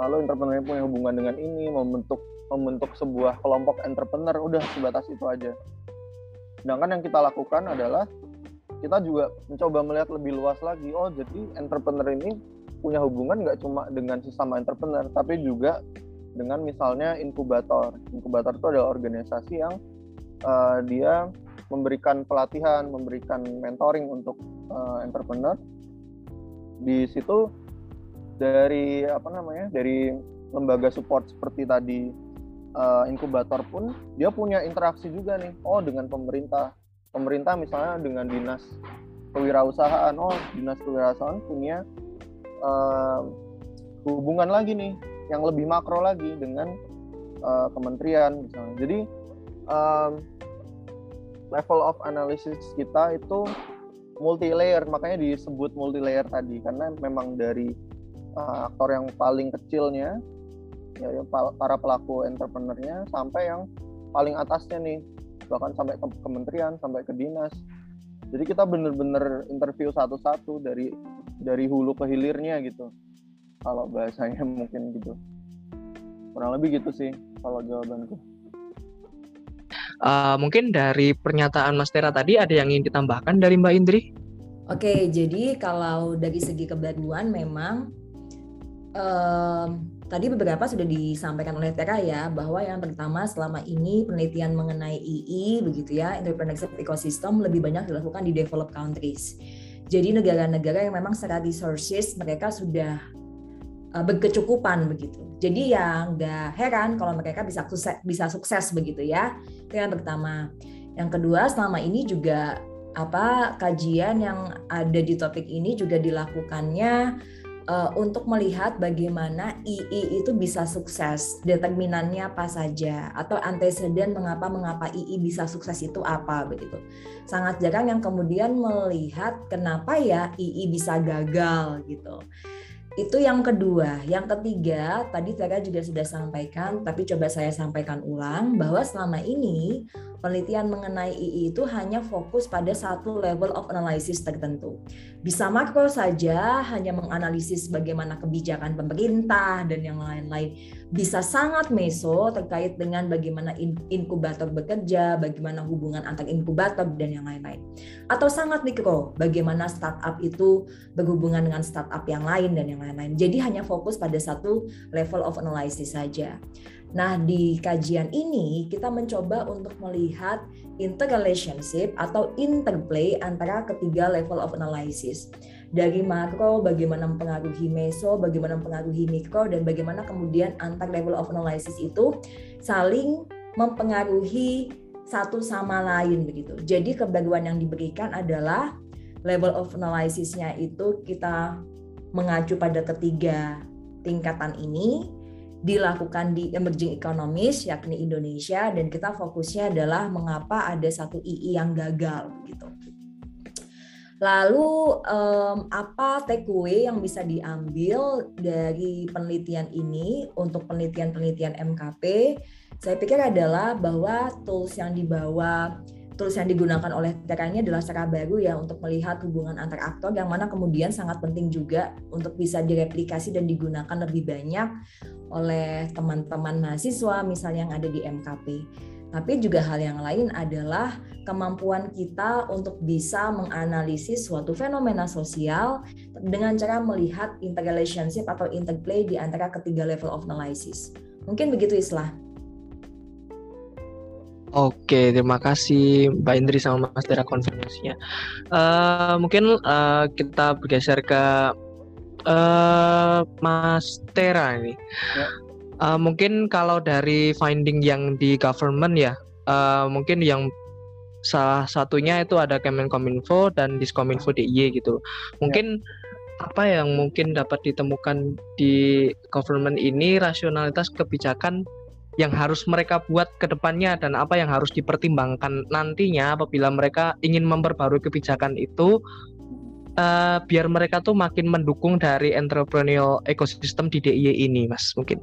Lalu entrepreneur ini punya hubungan dengan ini membentuk membentuk sebuah kelompok entrepreneur. Udah sebatas itu aja. Sedangkan yang kita lakukan adalah kita juga mencoba melihat lebih luas lagi. Oh jadi entrepreneur ini punya hubungan nggak cuma dengan sesama entrepreneur tapi juga dengan misalnya inkubator. Inkubator itu adalah organisasi yang uh, dia memberikan pelatihan memberikan mentoring untuk uh, entrepreneur. Di situ dari apa namanya dari lembaga support seperti tadi uh, inkubator pun dia punya interaksi juga nih. Oh dengan pemerintah. Pemerintah misalnya dengan dinas kewirausahaan. Oh dinas kewirausahaan punya uh, hubungan lagi nih yang lebih makro lagi dengan uh, kementerian misalnya. Jadi um, level of analysis kita itu multi layer makanya disebut multi layer tadi karena memang dari uh, aktor yang paling kecilnya ya, ya para pelaku entrepreneurnya sampai yang paling atasnya nih bahkan sampai ke kementerian sampai ke dinas. Jadi kita bener-bener interview satu-satu dari dari hulu ke hilirnya gitu kalau bahasanya mungkin gitu. Kurang lebih gitu sih kalau jawabanku
uh, mungkin dari pernyataan Mas Tera tadi ada yang ingin ditambahkan dari Mbak Indri
Oke, jadi kalau dari segi kebaruan memang um, tadi beberapa sudah disampaikan oleh Tera ya bahwa yang pertama selama ini penelitian mengenai II begitu ya entrepreneurship ecosystem lebih banyak dilakukan di developed countries. Jadi negara-negara yang memang secara resources mereka sudah berkecukupan begitu. Jadi yang nggak heran kalau mereka bisa sukses, bisa sukses begitu ya. Itu yang pertama. Yang kedua selama ini juga apa kajian yang ada di topik ini juga dilakukannya uh, untuk melihat bagaimana II itu bisa sukses, determinannya apa saja, atau antecedent mengapa mengapa II bisa sukses itu apa begitu. Sangat jarang yang kemudian melihat kenapa ya II bisa gagal gitu. Itu yang kedua. Yang ketiga, tadi Tera juga sudah sampaikan, tapi coba saya sampaikan ulang bahwa selama ini penelitian mengenai II itu hanya fokus pada satu level of analysis tertentu. Bisa makro saja, hanya menganalisis bagaimana kebijakan pemerintah dan yang lain-lain. Bisa sangat meso terkait dengan bagaimana inkubator bekerja, bagaimana hubungan antar inkubator dan yang lain-lain. Atau sangat mikro, bagaimana startup itu berhubungan dengan startup yang lain dan yang lain-lain. Jadi hanya fokus pada satu level of analysis saja. Nah, di kajian ini kita mencoba untuk melihat interrelationship atau interplay antara ketiga level of analysis. dari makro bagaimana mempengaruhi meso, bagaimana mempengaruhi mikro dan bagaimana kemudian antar level of analysis itu saling mempengaruhi satu sama lain begitu. Jadi kebaruan yang diberikan adalah level of analysisnya itu kita mengacu pada ketiga tingkatan ini dilakukan di emerging economies yakni Indonesia dan kita fokusnya adalah mengapa ada satu II yang gagal gitu. Lalu um, apa takeaway yang bisa diambil dari penelitian ini untuk penelitian-penelitian MKP? Saya pikir adalah bahwa tools yang dibawa tools yang digunakan oleh TK adalah cara baru ya untuk melihat hubungan antar aktor yang mana kemudian sangat penting juga untuk bisa direplikasi dan digunakan lebih banyak oleh teman-teman mahasiswa misalnya yang ada di MKP. Tapi juga hal yang lain adalah kemampuan kita untuk bisa menganalisis suatu fenomena sosial dengan cara melihat interrelationship atau interplay di antara ketiga level of analysis. Mungkin begitu Islah.
Oke, terima kasih Mbak Indri sama Mas Tera konfirmasinya. Uh, mungkin uh, kita bergeser ke uh, Mas Tera ini. Ya. Uh, mungkin kalau dari finding yang di government ya, uh, mungkin yang salah satunya itu ada Kemenkominfo dan Diskominfo DIY gitu. Mungkin ya. apa yang mungkin dapat ditemukan di government ini rasionalitas kebijakan yang harus mereka buat ke depannya dan apa yang harus dipertimbangkan nantinya apabila mereka ingin memperbarui kebijakan itu uh, biar mereka tuh makin mendukung dari entrepreneurial ekosistem di DIY ini, Mas, mungkin.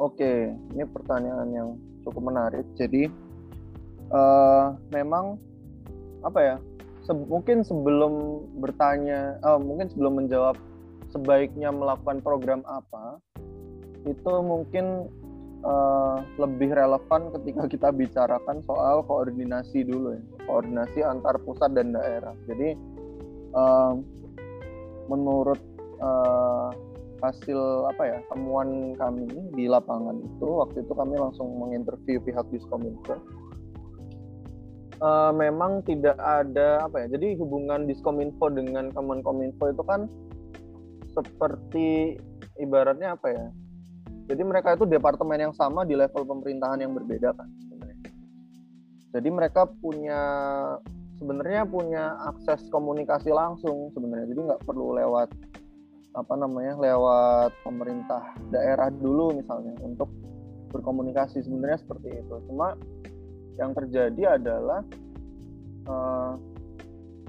Oke, ini pertanyaan yang cukup menarik. Jadi uh, memang apa ya? Se mungkin sebelum bertanya, uh, mungkin sebelum menjawab sebaiknya melakukan program apa, itu mungkin uh, lebih relevan ketika kita bicarakan soal koordinasi dulu ya, koordinasi antar pusat dan daerah. Jadi uh, menurut uh, hasil apa ya temuan kami di lapangan itu waktu itu kami langsung menginterview pihak Diskominfo. Uh, memang tidak ada apa ya. Jadi hubungan Diskominfo dengan Kemenkominfo itu kan seperti ibaratnya apa ya? Jadi mereka itu departemen yang sama di level pemerintahan yang berbeda kan sebenarnya. Jadi mereka punya sebenarnya punya akses komunikasi langsung sebenarnya. Jadi nggak perlu lewat apa namanya lewat pemerintah daerah dulu misalnya untuk berkomunikasi sebenarnya seperti itu. Cuma yang terjadi adalah uh,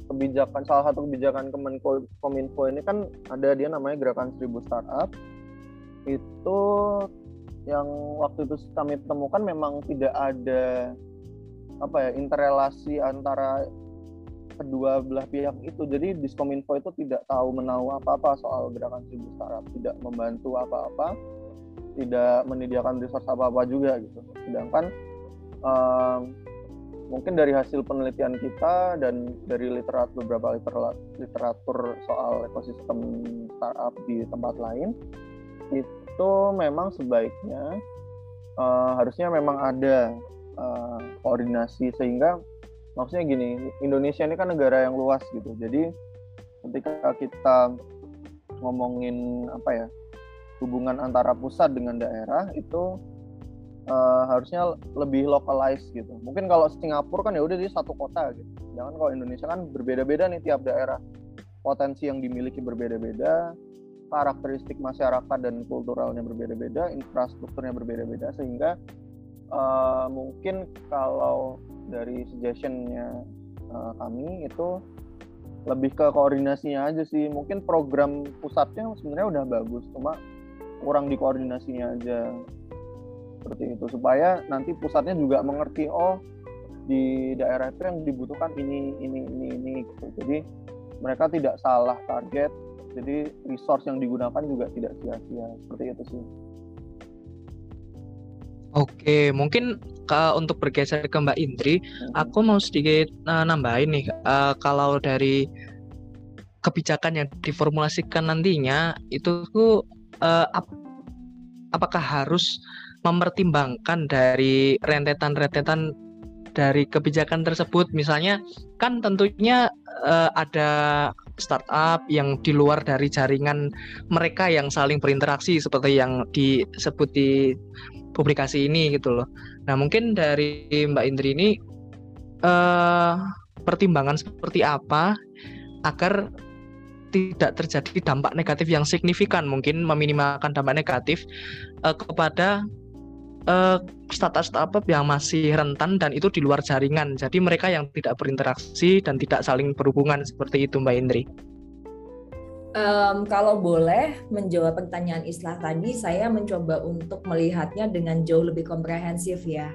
kebijakan salah satu kebijakan Kemenkominfo ini kan ada dia namanya gerakan seribu startup itu yang waktu itu kami temukan memang tidak ada apa ya interrelasi antara kedua belah pihak itu. Jadi Diskominfo itu tidak tahu menahu apa-apa soal gerakan seribu startup tidak membantu apa-apa tidak menyediakan resource apa-apa juga gitu. Sedangkan um, mungkin dari hasil penelitian kita dan dari literatur beberapa literatur soal ekosistem startup di tempat lain itu memang sebaiknya uh, harusnya memang ada uh, koordinasi sehingga maksudnya gini Indonesia ini kan negara yang luas gitu. Jadi ketika kita ngomongin apa ya hubungan antara pusat dengan daerah itu uh, harusnya lebih localized gitu. Mungkin kalau Singapura kan ya udah di satu kota gitu. Jangan kalau Indonesia kan berbeda-beda nih tiap daerah. Potensi yang dimiliki berbeda-beda karakteristik masyarakat dan kulturalnya berbeda-beda, infrastrukturnya berbeda-beda sehingga uh, mungkin kalau dari suggestionnya uh, kami itu lebih ke koordinasinya aja sih. Mungkin program pusatnya sebenarnya udah bagus, cuma kurang di koordinasinya aja seperti itu supaya nanti pusatnya juga mengerti oh di daerah itu yang dibutuhkan ini ini ini ini gitu. Jadi mereka tidak salah target jadi resource yang digunakan juga tidak sia-sia. Seperti itu sih.
Oke, mungkin uh, untuk bergeser ke Mbak Indri, hmm. aku mau sedikit uh, nambahin nih, uh, kalau dari kebijakan yang diformulasikan nantinya itu uh, ap apakah harus mempertimbangkan dari rentetan-rentetan dari kebijakan tersebut, misalnya kan tentunya uh, ada startup yang di luar dari jaringan mereka yang saling berinteraksi seperti yang disebut di publikasi ini gitu loh. Nah mungkin dari Mbak Indri ini uh, pertimbangan seperti apa agar tidak terjadi dampak negatif yang signifikan mungkin meminimalkan dampak negatif uh, kepada uh, startup startup yang masih rentan dan itu di luar jaringan jadi mereka yang tidak berinteraksi dan tidak saling berhubungan seperti itu Mbak Indri.
Um, kalau boleh menjawab pertanyaan Islah tadi, saya mencoba untuk melihatnya dengan jauh lebih komprehensif ya.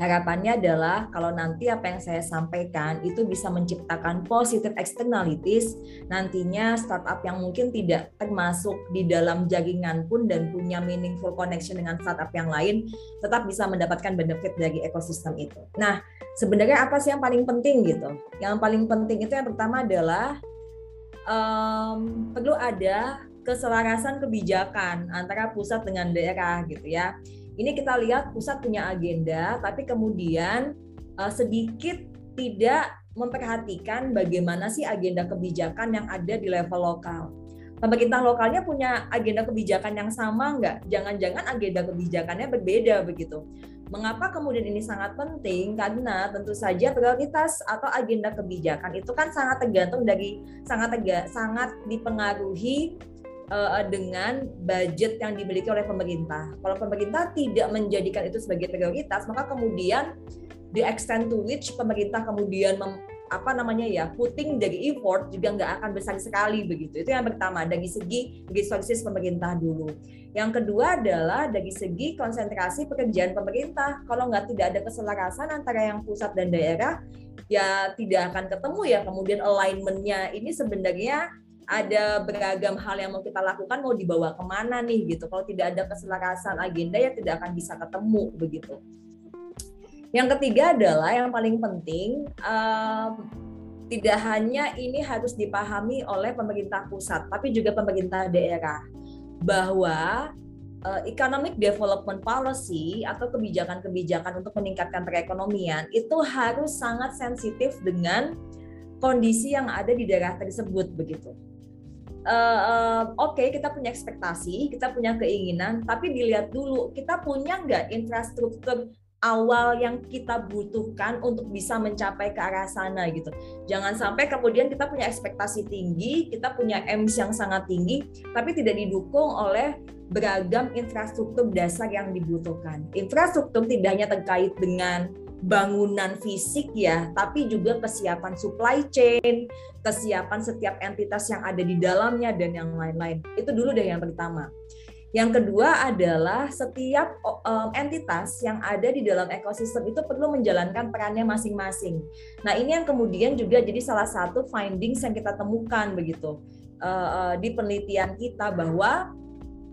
Harapannya adalah kalau nanti apa yang saya sampaikan itu bisa menciptakan positive externalities, nantinya startup yang mungkin tidak termasuk di dalam jaringan pun dan punya meaningful connection dengan startup yang lain, tetap bisa mendapatkan benefit dari ekosistem itu. Nah, sebenarnya apa sih yang paling penting gitu? Yang paling penting itu yang pertama adalah um, perlu ada keselarasan kebijakan antara pusat dengan daerah gitu ya. Ini kita lihat pusat punya agenda, tapi kemudian uh, sedikit tidak memperhatikan bagaimana sih agenda kebijakan yang ada di level lokal. Pemerintah lokalnya punya agenda kebijakan yang sama nggak? Jangan-jangan agenda kebijakannya berbeda begitu. Mengapa kemudian ini sangat penting? Karena tentu saja prioritas atau agenda kebijakan itu kan sangat tergantung dari sangat tegak, sangat dipengaruhi uh, dengan budget yang dimiliki oleh pemerintah. Kalau pemerintah tidak menjadikan itu sebagai prioritas, maka kemudian the extent to which pemerintah kemudian mem, apa namanya ya putting dari import juga nggak akan besar sekali begitu. Itu yang pertama dari segi resources pemerintah dulu. Yang kedua adalah dari segi konsentrasi pekerjaan pemerintah. Kalau nggak tidak ada keselarasan antara yang pusat dan daerah ya tidak akan ketemu ya. Kemudian alignmentnya ini sebenarnya ada beragam hal yang mau kita lakukan mau dibawa ke mana nih gitu. Kalau tidak ada keselarasan agenda ya tidak akan bisa ketemu begitu yang ketiga adalah yang paling penting um, tidak hanya ini harus dipahami oleh pemerintah pusat, tapi juga pemerintah daerah bahwa uh, economic development policy atau kebijakan-kebijakan untuk meningkatkan perekonomian itu harus sangat sensitif dengan kondisi yang ada di daerah tersebut begitu. Uh, Oke, okay, kita punya ekspektasi, kita punya keinginan, tapi dilihat dulu kita punya nggak infrastruktur awal yang kita butuhkan untuk bisa mencapai ke arah sana gitu. Jangan sampai kemudian kita punya ekspektasi tinggi, kita punya EMS yang sangat tinggi, tapi tidak didukung oleh beragam infrastruktur dasar yang dibutuhkan. Infrastruktur tidak hanya terkait dengan bangunan fisik ya, tapi juga kesiapan supply chain, kesiapan setiap entitas yang ada di dalamnya dan yang lain-lain. Itu dulu deh yang pertama. Yang kedua adalah setiap um, entitas yang ada di dalam ekosistem itu perlu menjalankan perannya masing-masing. Nah, ini yang kemudian juga jadi salah satu findings yang kita temukan begitu uh, uh, di penelitian kita bahwa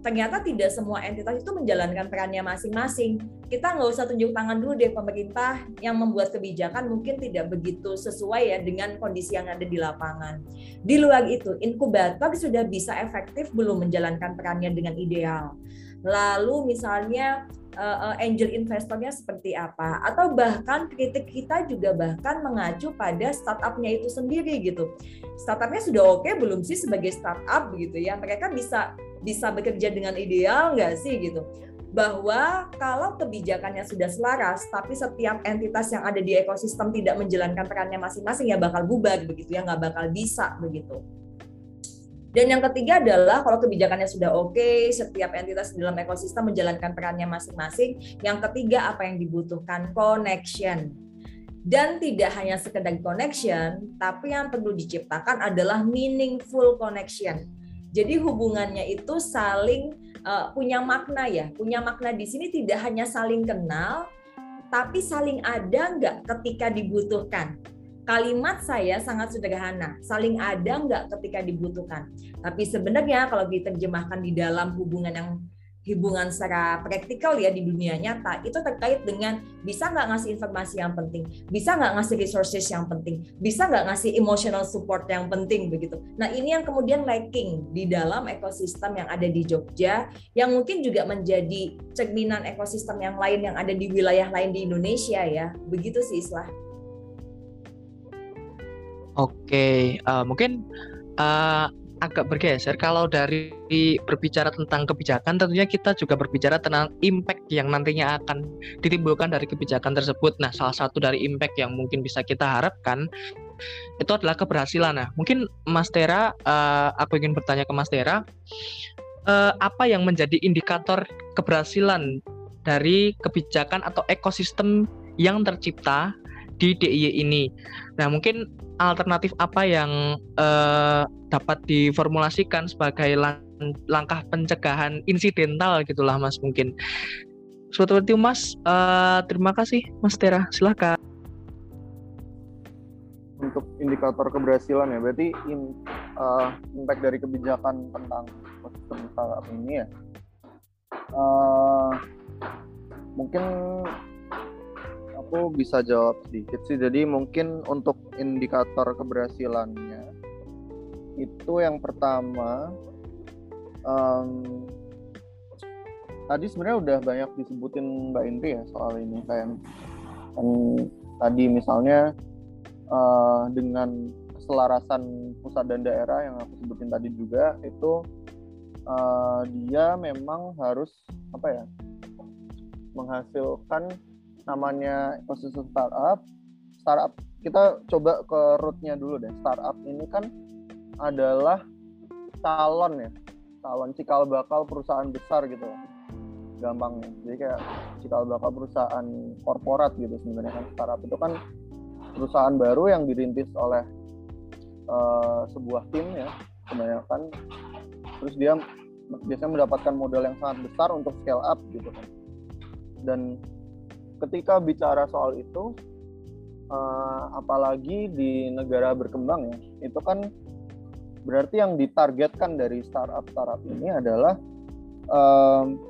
ternyata tidak semua entitas itu menjalankan perannya masing-masing. Kita nggak usah tunjuk tangan dulu deh pemerintah yang membuat kebijakan mungkin tidak begitu sesuai ya dengan kondisi yang ada di lapangan. Di luar itu, inkubator sudah bisa efektif belum menjalankan perannya dengan ideal. Lalu misalnya uh, angel investornya seperti apa atau bahkan kritik kita juga bahkan mengacu pada startupnya itu sendiri gitu startupnya sudah oke okay, belum sih sebagai startup gitu ya mereka bisa bisa bekerja dengan ideal nggak sih gitu bahwa kalau kebijakannya sudah selaras tapi setiap entitas yang ada di ekosistem tidak menjalankan perannya masing-masing ya bakal bubar begitu ya nggak bakal bisa begitu dan yang ketiga adalah kalau kebijakannya sudah oke, okay, setiap entitas di dalam ekosistem menjalankan perannya masing-masing. Yang ketiga apa yang dibutuhkan connection. Dan tidak hanya sekedar connection, tapi yang perlu diciptakan adalah meaningful connection jadi hubungannya itu saling uh, punya makna ya, punya makna di sini tidak hanya saling kenal, tapi saling ada nggak ketika dibutuhkan. Kalimat saya sangat sederhana, saling ada nggak ketika dibutuhkan. Tapi sebenarnya kalau diterjemahkan di dalam hubungan yang hubungan secara praktikal ya di dunia nyata itu terkait dengan bisa nggak ngasih informasi yang penting, bisa nggak ngasih resources yang penting, bisa nggak ngasih emotional support yang penting begitu. Nah ini yang kemudian lacking di dalam ekosistem yang ada di Jogja, yang mungkin juga menjadi cerminan ekosistem yang lain yang ada di wilayah lain di Indonesia ya, begitu sih Islah.
Oke, uh, mungkin uh, agak bergeser. Kalau dari berbicara tentang kebijakan, tentunya kita juga berbicara tentang impact yang nantinya akan ditimbulkan dari kebijakan tersebut. Nah, salah satu dari impact yang mungkin bisa kita harapkan itu adalah keberhasilan. Nah, mungkin Mas Tera, uh, aku ingin bertanya ke Mas Tera, uh, apa yang menjadi indikator keberhasilan dari kebijakan atau ekosistem yang tercipta di DIY ini? Nah, mungkin alternatif apa yang uh, dapat diformulasikan sebagai lang langkah pencegahan insidental gitulah Mas mungkin. Seperti itu Mas, uh, terima kasih Mas Tera, silahkan.
Untuk indikator keberhasilan ya, berarti in, uh, impact dari kebijakan tentang ekosistem startup ini ya. Uh, mungkin aku bisa jawab sedikit sih. Jadi mungkin untuk indikator keberhasilannya itu yang pertama um, tadi sebenarnya udah banyak disebutin Mbak Indri ya soal ini kayak kan tadi misalnya uh, dengan keselarasan pusat dan daerah yang aku sebutin tadi juga itu uh, dia memang harus apa ya menghasilkan namanya ekosistem startup. Startup kita coba ke rootnya dulu deh. Startup ini kan adalah calon ya. Calon cikal bakal perusahaan besar gitu. Gampangnya. Jadi kayak cikal bakal perusahaan korporat gitu sebenarnya kan. Startup itu kan perusahaan baru yang dirintis oleh uh, sebuah tim ya kebanyakan. Terus dia biasanya mendapatkan modal yang sangat besar untuk scale up gitu kan. Dan ketika bicara soal itu uh, apalagi di negara berkembang ya itu kan Berarti yang ditargetkan dari startup startup ini adalah um,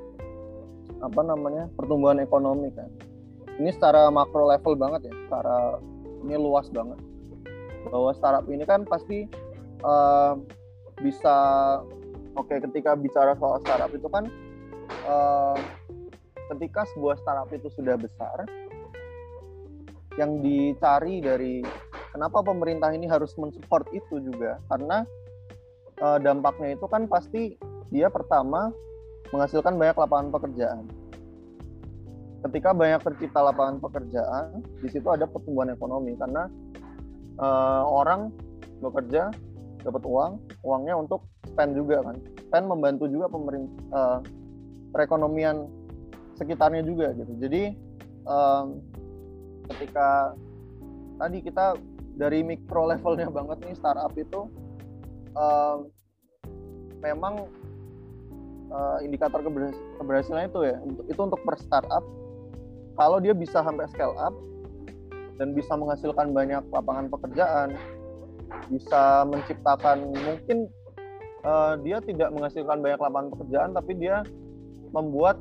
apa namanya pertumbuhan ekonomi kan. Ini secara makro level banget ya, secara ini luas banget. Bahwa startup ini kan pasti uh, bisa oke okay, ketika bicara soal startup itu kan uh, ketika sebuah startup itu sudah besar yang dicari dari kenapa pemerintah ini harus mensupport itu juga karena uh, dampaknya itu kan pasti dia pertama menghasilkan banyak lapangan pekerjaan. Ketika banyak tercipta lapangan pekerjaan, di situ ada pertumbuhan ekonomi karena uh, orang bekerja dapat uang, uangnya untuk spend juga kan. Spend membantu juga pemerintah uh, perekonomian sekitarnya juga gitu. Jadi um, ketika tadi kita dari mikro levelnya banget nih startup itu uh, memang uh, indikator keberhasilan itu ya itu untuk per startup kalau dia bisa sampai scale up dan bisa menghasilkan banyak lapangan pekerjaan bisa menciptakan mungkin uh, dia tidak menghasilkan banyak lapangan pekerjaan tapi dia membuat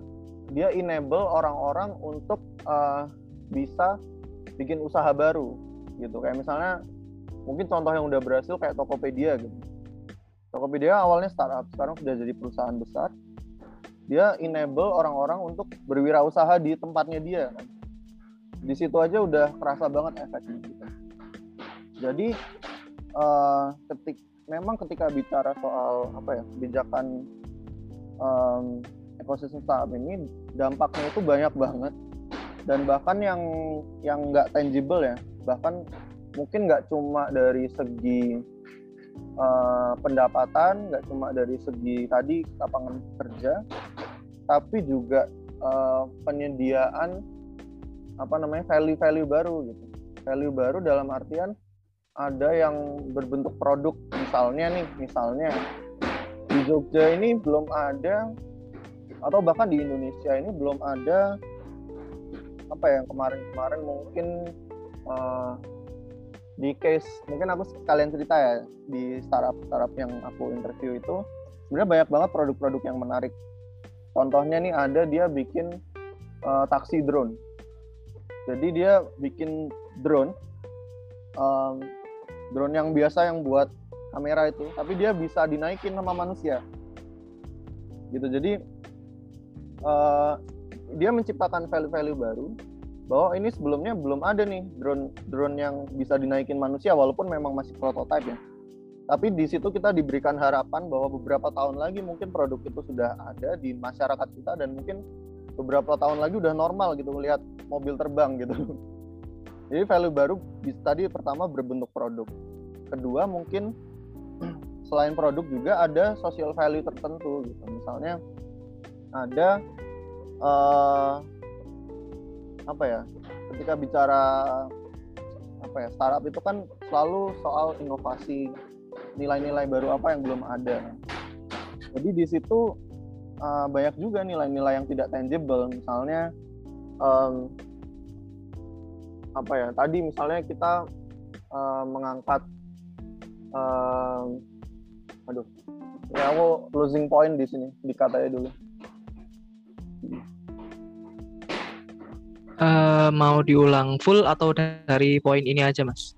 dia enable orang-orang untuk uh, bisa bikin usaha baru gitu kayak misalnya mungkin contoh yang udah berhasil kayak Tokopedia gitu Tokopedia awalnya startup, sekarang sudah jadi perusahaan besar. Dia enable orang-orang untuk berwirausaha di tempatnya dia. Kan. Di situ aja udah kerasa banget efeknya. Gitu. Jadi uh, ketik, memang ketika bicara soal apa ya kebijakan um, ekosistem startup ini dampaknya itu banyak banget. Dan bahkan yang yang nggak tangible ya bahkan mungkin nggak cuma dari segi uh, pendapatan nggak cuma dari segi tadi lapangan kerja tapi juga uh, penyediaan apa namanya value-value baru gitu. Value baru dalam artian ada yang berbentuk produk. Misalnya nih misalnya di Jogja ini belum ada atau bahkan di Indonesia ini belum ada apa yang kemarin-kemarin mungkin uh, di case mungkin aku sekalian cerita ya di startup startup yang aku interview itu sebenarnya banyak banget produk-produk yang menarik. Contohnya nih ada dia bikin uh, taksi drone. Jadi dia bikin drone um, drone yang biasa yang buat kamera itu tapi dia bisa dinaikin sama manusia. Gitu jadi uh, dia menciptakan value-value baru bahwa ini sebelumnya belum ada nih drone drone yang bisa dinaikin manusia walaupun memang masih prototipe ya. Tapi di situ kita diberikan harapan bahwa beberapa tahun lagi mungkin produk itu sudah ada di masyarakat kita dan mungkin beberapa tahun lagi udah normal gitu melihat mobil terbang gitu. Jadi value baru tadi pertama berbentuk produk. Kedua mungkin selain produk juga ada social value tertentu gitu. Misalnya ada uh, apa ya ketika bicara apa ya startup itu kan selalu soal inovasi nilai-nilai baru apa yang belum ada. Jadi di situ uh, banyak juga nilai-nilai yang tidak tangible. Misalnya um, apa ya tadi misalnya kita uh, mengangkat um, aduh ya aku losing point di sini dikatanya dulu
uh, mau diulang full atau dari poin ini aja mas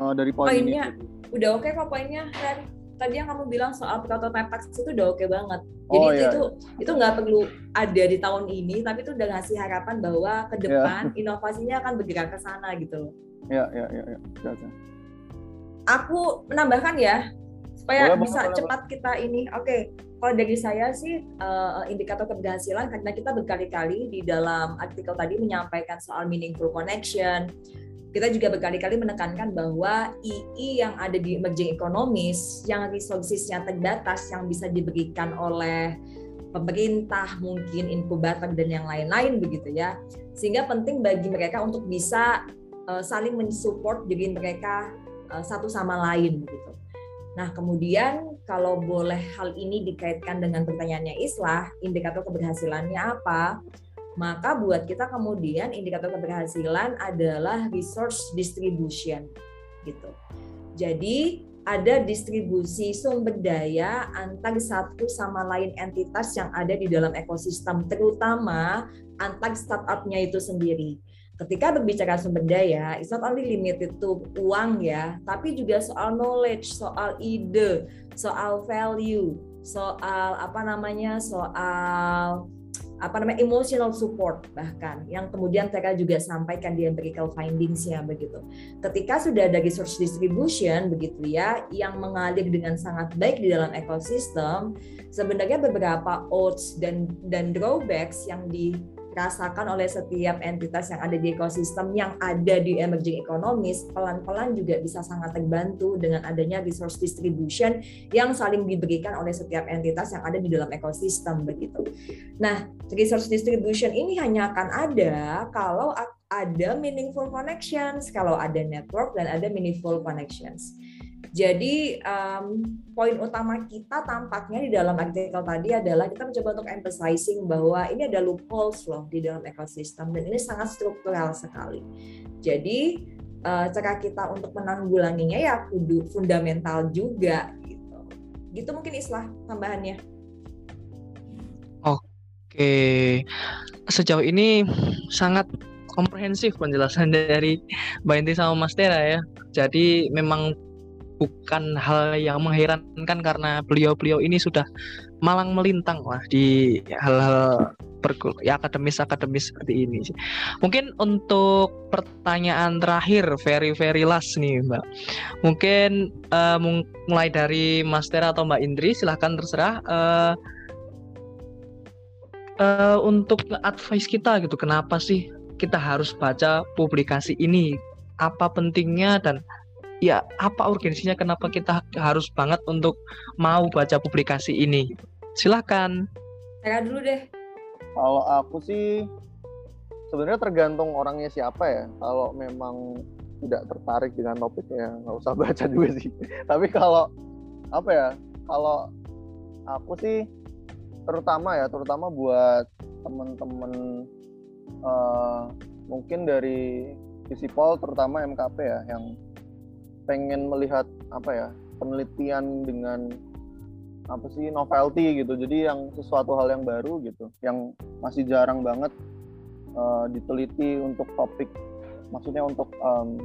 uh, dari poin
poinnya
ini.
udah oke okay kok poinnya kan tadi yang kamu bilang soal prototype tax itu udah oke okay banget jadi oh, itu, iya. itu itu nggak perlu ada di tahun ini tapi itu udah ngasih harapan bahwa ke iya. depan yeah. inovasinya akan bergerak ke sana gitu loh
ya ya ya, ya.
aku menambahkan ya supaya boleh, bisa boleh, cepat boleh. kita ini oke okay. kalau dari saya sih uh, indikator keberhasilan karena kita berkali-kali di dalam artikel tadi menyampaikan soal meaningful connection kita juga berkali-kali menekankan bahwa II yang ada di emerging economies yang resourcesnya terbatas yang bisa diberikan oleh pemerintah mungkin inkubator dan yang lain-lain begitu ya sehingga penting bagi mereka untuk bisa uh, saling mensupport diri mereka uh, satu sama lain begitu. Nah kemudian kalau boleh hal ini dikaitkan dengan pertanyaannya Islah indikator keberhasilannya apa? maka buat kita kemudian indikator keberhasilan adalah resource distribution gitu. Jadi ada distribusi sumber daya antar satu sama lain entitas yang ada di dalam ekosistem, terutama antar startupnya itu sendiri. Ketika berbicara sumber daya, it's not only limited to uang ya, tapi juga soal knowledge, soal ide, soal value, soal apa namanya, soal apa namanya emotional support bahkan yang kemudian mereka juga sampaikan di empirical findingsnya begitu. Ketika sudah ada resource distribution begitu ya yang mengalir dengan sangat baik di dalam ekosistem, sebenarnya beberapa odds dan dan drawbacks yang di dirasakan oleh setiap entitas yang ada di ekosistem yang ada di emerging economies pelan-pelan juga bisa sangat terbantu dengan adanya resource distribution yang saling diberikan oleh setiap entitas yang ada di dalam ekosistem begitu. Nah, resource distribution ini hanya akan ada kalau ada meaningful connections, kalau ada network dan ada meaningful connections. Jadi um, poin utama kita tampaknya di dalam artikel tadi adalah kita mencoba untuk emphasizing bahwa ini ada loopholes loh di dalam ekosistem dan ini sangat struktural sekali. Jadi uh, cara kita untuk menanggulanginya ya kudu fundamental juga gitu. Gitu mungkin istilah tambahannya.
Oke, sejauh ini sangat komprehensif penjelasan dari Mbak Inti sama Mas Tera ya. Jadi memang bukan hal yang mengherankan karena beliau-beliau ini sudah malang melintang lah di hal-hal ya akademis akademis seperti ini. Mungkin untuk pertanyaan terakhir, very very last nih Mbak. Mungkin uh, mulai dari Mas Tera atau Mbak Indri, silahkan terserah. Uh, uh, untuk advice kita gitu, kenapa sih kita harus baca publikasi ini? Apa pentingnya dan ya apa urgensinya kenapa kita harus banget untuk mau baca publikasi ini? Silakan.
Saya dulu deh.
Kalau aku sih sebenarnya tergantung orangnya siapa ya. Kalau memang tidak tertarik dengan topiknya nggak usah baca juga sih. Tapi kalau apa ya kalau aku sih terutama ya terutama buat temen-temen uh, mungkin dari Visipol terutama MKP ya yang pengen melihat apa ya penelitian dengan apa sih novelty gitu. Jadi yang sesuatu hal yang baru gitu yang masih jarang banget uh, diteliti untuk topik maksudnya untuk um,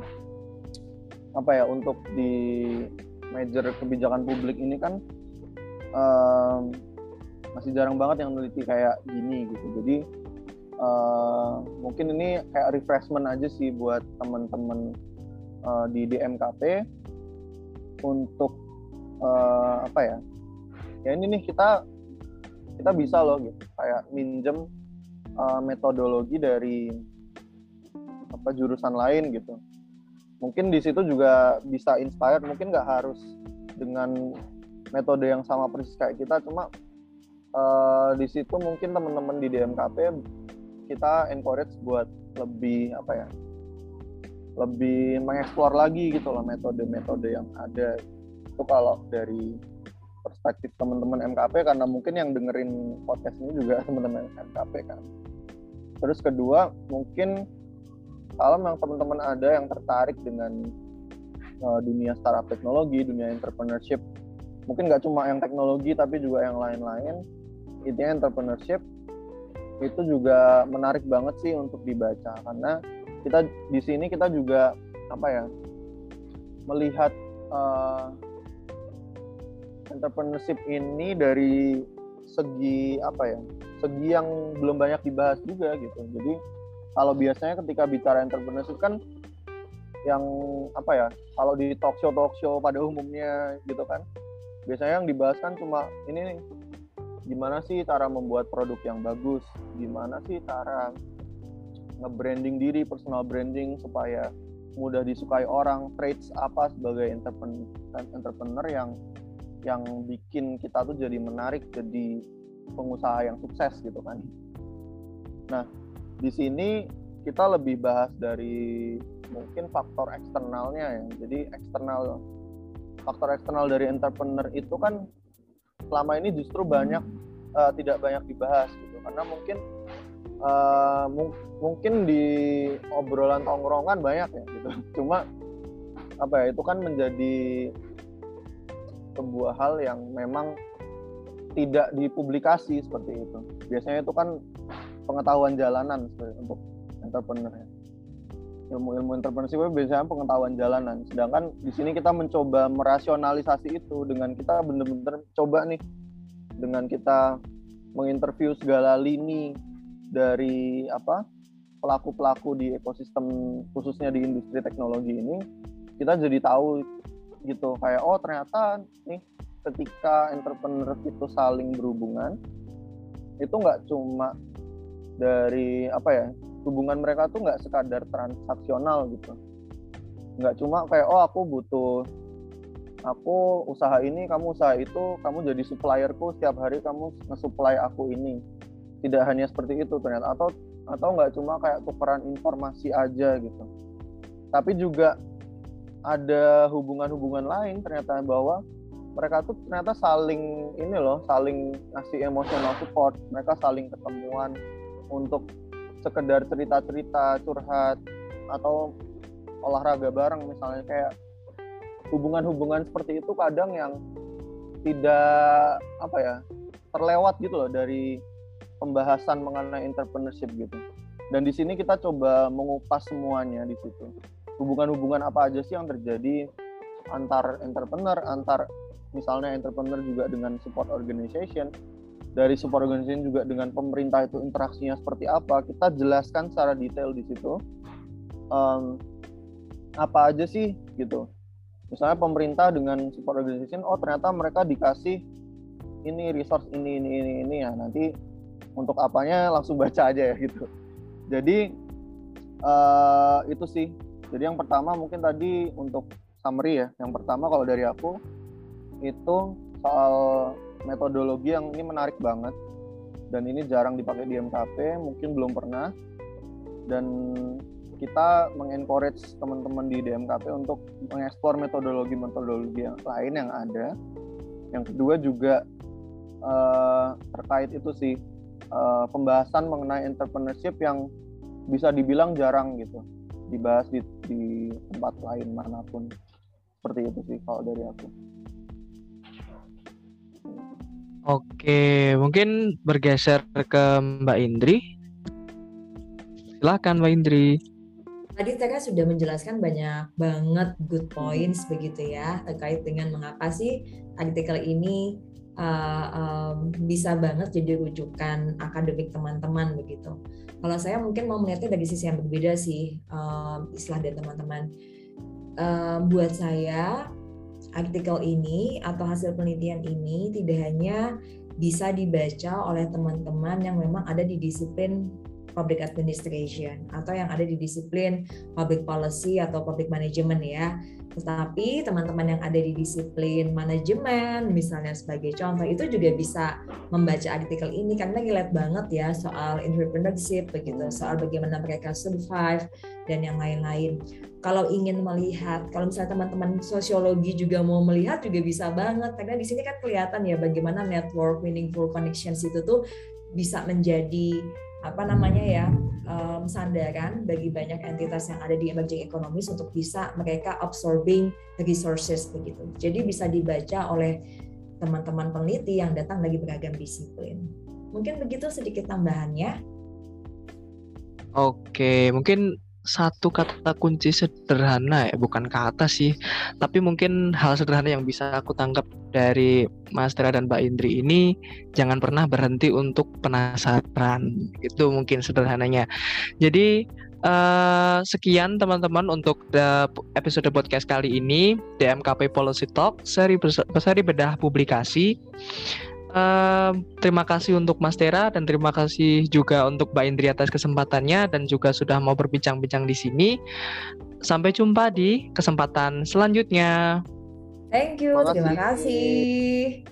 apa ya untuk di major kebijakan publik ini kan um, masih jarang banget yang meneliti kayak gini gitu. Jadi uh, mungkin ini kayak refreshment aja sih buat teman-teman uh, di DMKP untuk uh, apa ya ya ini nih kita kita bisa loh gitu. Kayak minjem uh, metodologi dari apa jurusan lain gitu. Mungkin di situ juga bisa inspired mungkin nggak harus dengan metode yang sama persis kayak kita cuma uh, di situ mungkin teman-teman di DMKP kita encourage buat lebih apa ya lebih mengeksplor lagi gitu loh metode-metode yang ada. Itu kalau dari perspektif teman-teman MKP karena mungkin yang dengerin podcast ini juga teman-teman MKP kan. Terus kedua mungkin kalau memang teman-teman ada yang tertarik dengan uh, dunia startup teknologi, dunia entrepreneurship, mungkin nggak cuma yang teknologi tapi juga yang lain-lain, intinya entrepreneurship itu juga menarik banget sih untuk dibaca. Karena kita di sini kita juga apa ya melihat uh, entrepreneurship ini dari segi apa ya segi yang belum banyak dibahas juga gitu. Jadi kalau biasanya ketika bicara entrepreneurship kan yang apa ya kalau di talk show talk show pada umumnya gitu kan biasanya yang dibahas kan cuma ini nih. Gimana sih cara membuat produk yang bagus? Gimana sih cara nge-branding diri personal branding supaya mudah disukai orang traits apa sebagai entrepreneur, yang yang bikin kita tuh jadi menarik jadi pengusaha yang sukses gitu kan nah di sini kita lebih bahas dari mungkin faktor eksternalnya ya. Jadi eksternal faktor eksternal dari entrepreneur itu kan selama ini justru banyak uh, tidak banyak dibahas gitu karena mungkin uh, mung mungkin di obrolan tongkrongan banyak ya gitu. Cuma apa ya itu kan menjadi sebuah hal yang memang tidak dipublikasi seperti itu. Biasanya itu kan pengetahuan jalanan untuk entrepreneur ya. Ilmu-ilmu entrepreneurship biasanya pengetahuan jalanan. Sedangkan di sini kita mencoba merasionalisasi itu dengan kita benar-benar coba nih dengan kita menginterview segala lini dari apa pelaku-pelaku di ekosistem khususnya di industri teknologi ini kita jadi tahu gitu. Kayak oh ternyata nih ketika entrepreneur itu saling berhubungan itu nggak cuma dari apa ya hubungan mereka tuh nggak sekadar transaksional gitu. Nggak cuma kayak oh aku butuh aku usaha ini kamu usaha itu kamu jadi supplierku setiap hari kamu nge-supply aku ini tidak hanya seperti itu ternyata. Atau atau nggak cuma kayak tukeran informasi aja gitu. Tapi juga ada hubungan-hubungan lain ternyata bahwa mereka tuh ternyata saling ini loh saling ngasih emosional support. Mereka saling ketemuan untuk sekedar cerita-cerita curhat atau olahraga bareng misalnya. Kayak hubungan-hubungan seperti itu kadang yang tidak apa ya terlewat gitu loh dari pembahasan mengenai entrepreneurship gitu. Dan di sini kita coba mengupas semuanya di situ. Hubungan-hubungan apa aja sih yang terjadi antar entrepreneur antar misalnya entrepreneur juga dengan support organization dari support organization juga dengan pemerintah itu interaksinya seperti apa kita jelaskan secara detail di situ. Um, apa aja sih gitu. Misalnya pemerintah dengan support organization oh ternyata mereka dikasih ini resource ini ini ini ini ya nanti untuk apanya langsung baca aja ya gitu. Jadi uh, itu sih. Jadi yang pertama mungkin tadi untuk summary ya. Yang pertama kalau dari aku itu soal metodologi yang ini menarik banget. Dan ini jarang dipakai di MKP mungkin belum pernah. Dan kita mengencourage teman-teman di DMKP untuk mengeksplor metodologi-metodologi yang lain yang ada. Yang kedua juga uh, terkait itu sih uh, pembahasan mengenai entrepreneurship yang bisa dibilang jarang gitu dibahas di, di tempat lain mana pun. Seperti itu sih kalau dari aku.
Oke, mungkin bergeser ke Mbak Indri. Silahkan Mbak Indri.
Tadi Tera sudah menjelaskan banyak banget good points begitu ya terkait dengan mengapa sih artikel ini uh, um, bisa banget jadi rujukan akademik teman-teman begitu. Kalau saya mungkin mau melihatnya dari sisi yang berbeda sih um, istilah dari teman-teman. Um, buat saya artikel ini atau hasil penelitian ini tidak hanya bisa dibaca oleh teman-teman yang memang ada di disiplin public administration atau yang ada di disiplin public policy atau public management ya. Tetapi teman-teman yang ada di disiplin manajemen misalnya sebagai contoh itu juga bisa membaca artikel ini karena relate banget ya soal entrepreneurship begitu, soal bagaimana mereka survive dan yang lain-lain. Kalau ingin melihat, kalau misalnya teman-teman sosiologi juga mau melihat juga bisa banget karena di sini kan kelihatan ya bagaimana network meaningful connections itu tuh bisa menjadi apa namanya ya um, sandaran bagi banyak entitas yang ada di emerging economies untuk bisa mereka absorbing resources begitu. Jadi bisa dibaca oleh teman-teman peneliti yang datang dari beragam disiplin. Mungkin begitu sedikit tambahannya.
Oke, mungkin satu kata kunci sederhana ya, bukan kata sih, tapi mungkin hal sederhana yang bisa aku tangkap dari Mas Tera dan Mbak Indri ini jangan pernah berhenti untuk penasaran. Itu mungkin sederhananya. Jadi uh, sekian teman-teman untuk episode podcast kali ini DMKP Policy Talk seri seri bedah publikasi. Uh, terima kasih untuk Mas Tera dan terima kasih juga untuk Mbak Indri atas kesempatannya dan juga sudah mau berbincang-bincang di sini. Sampai jumpa di kesempatan selanjutnya.
Thank you, terima kasih.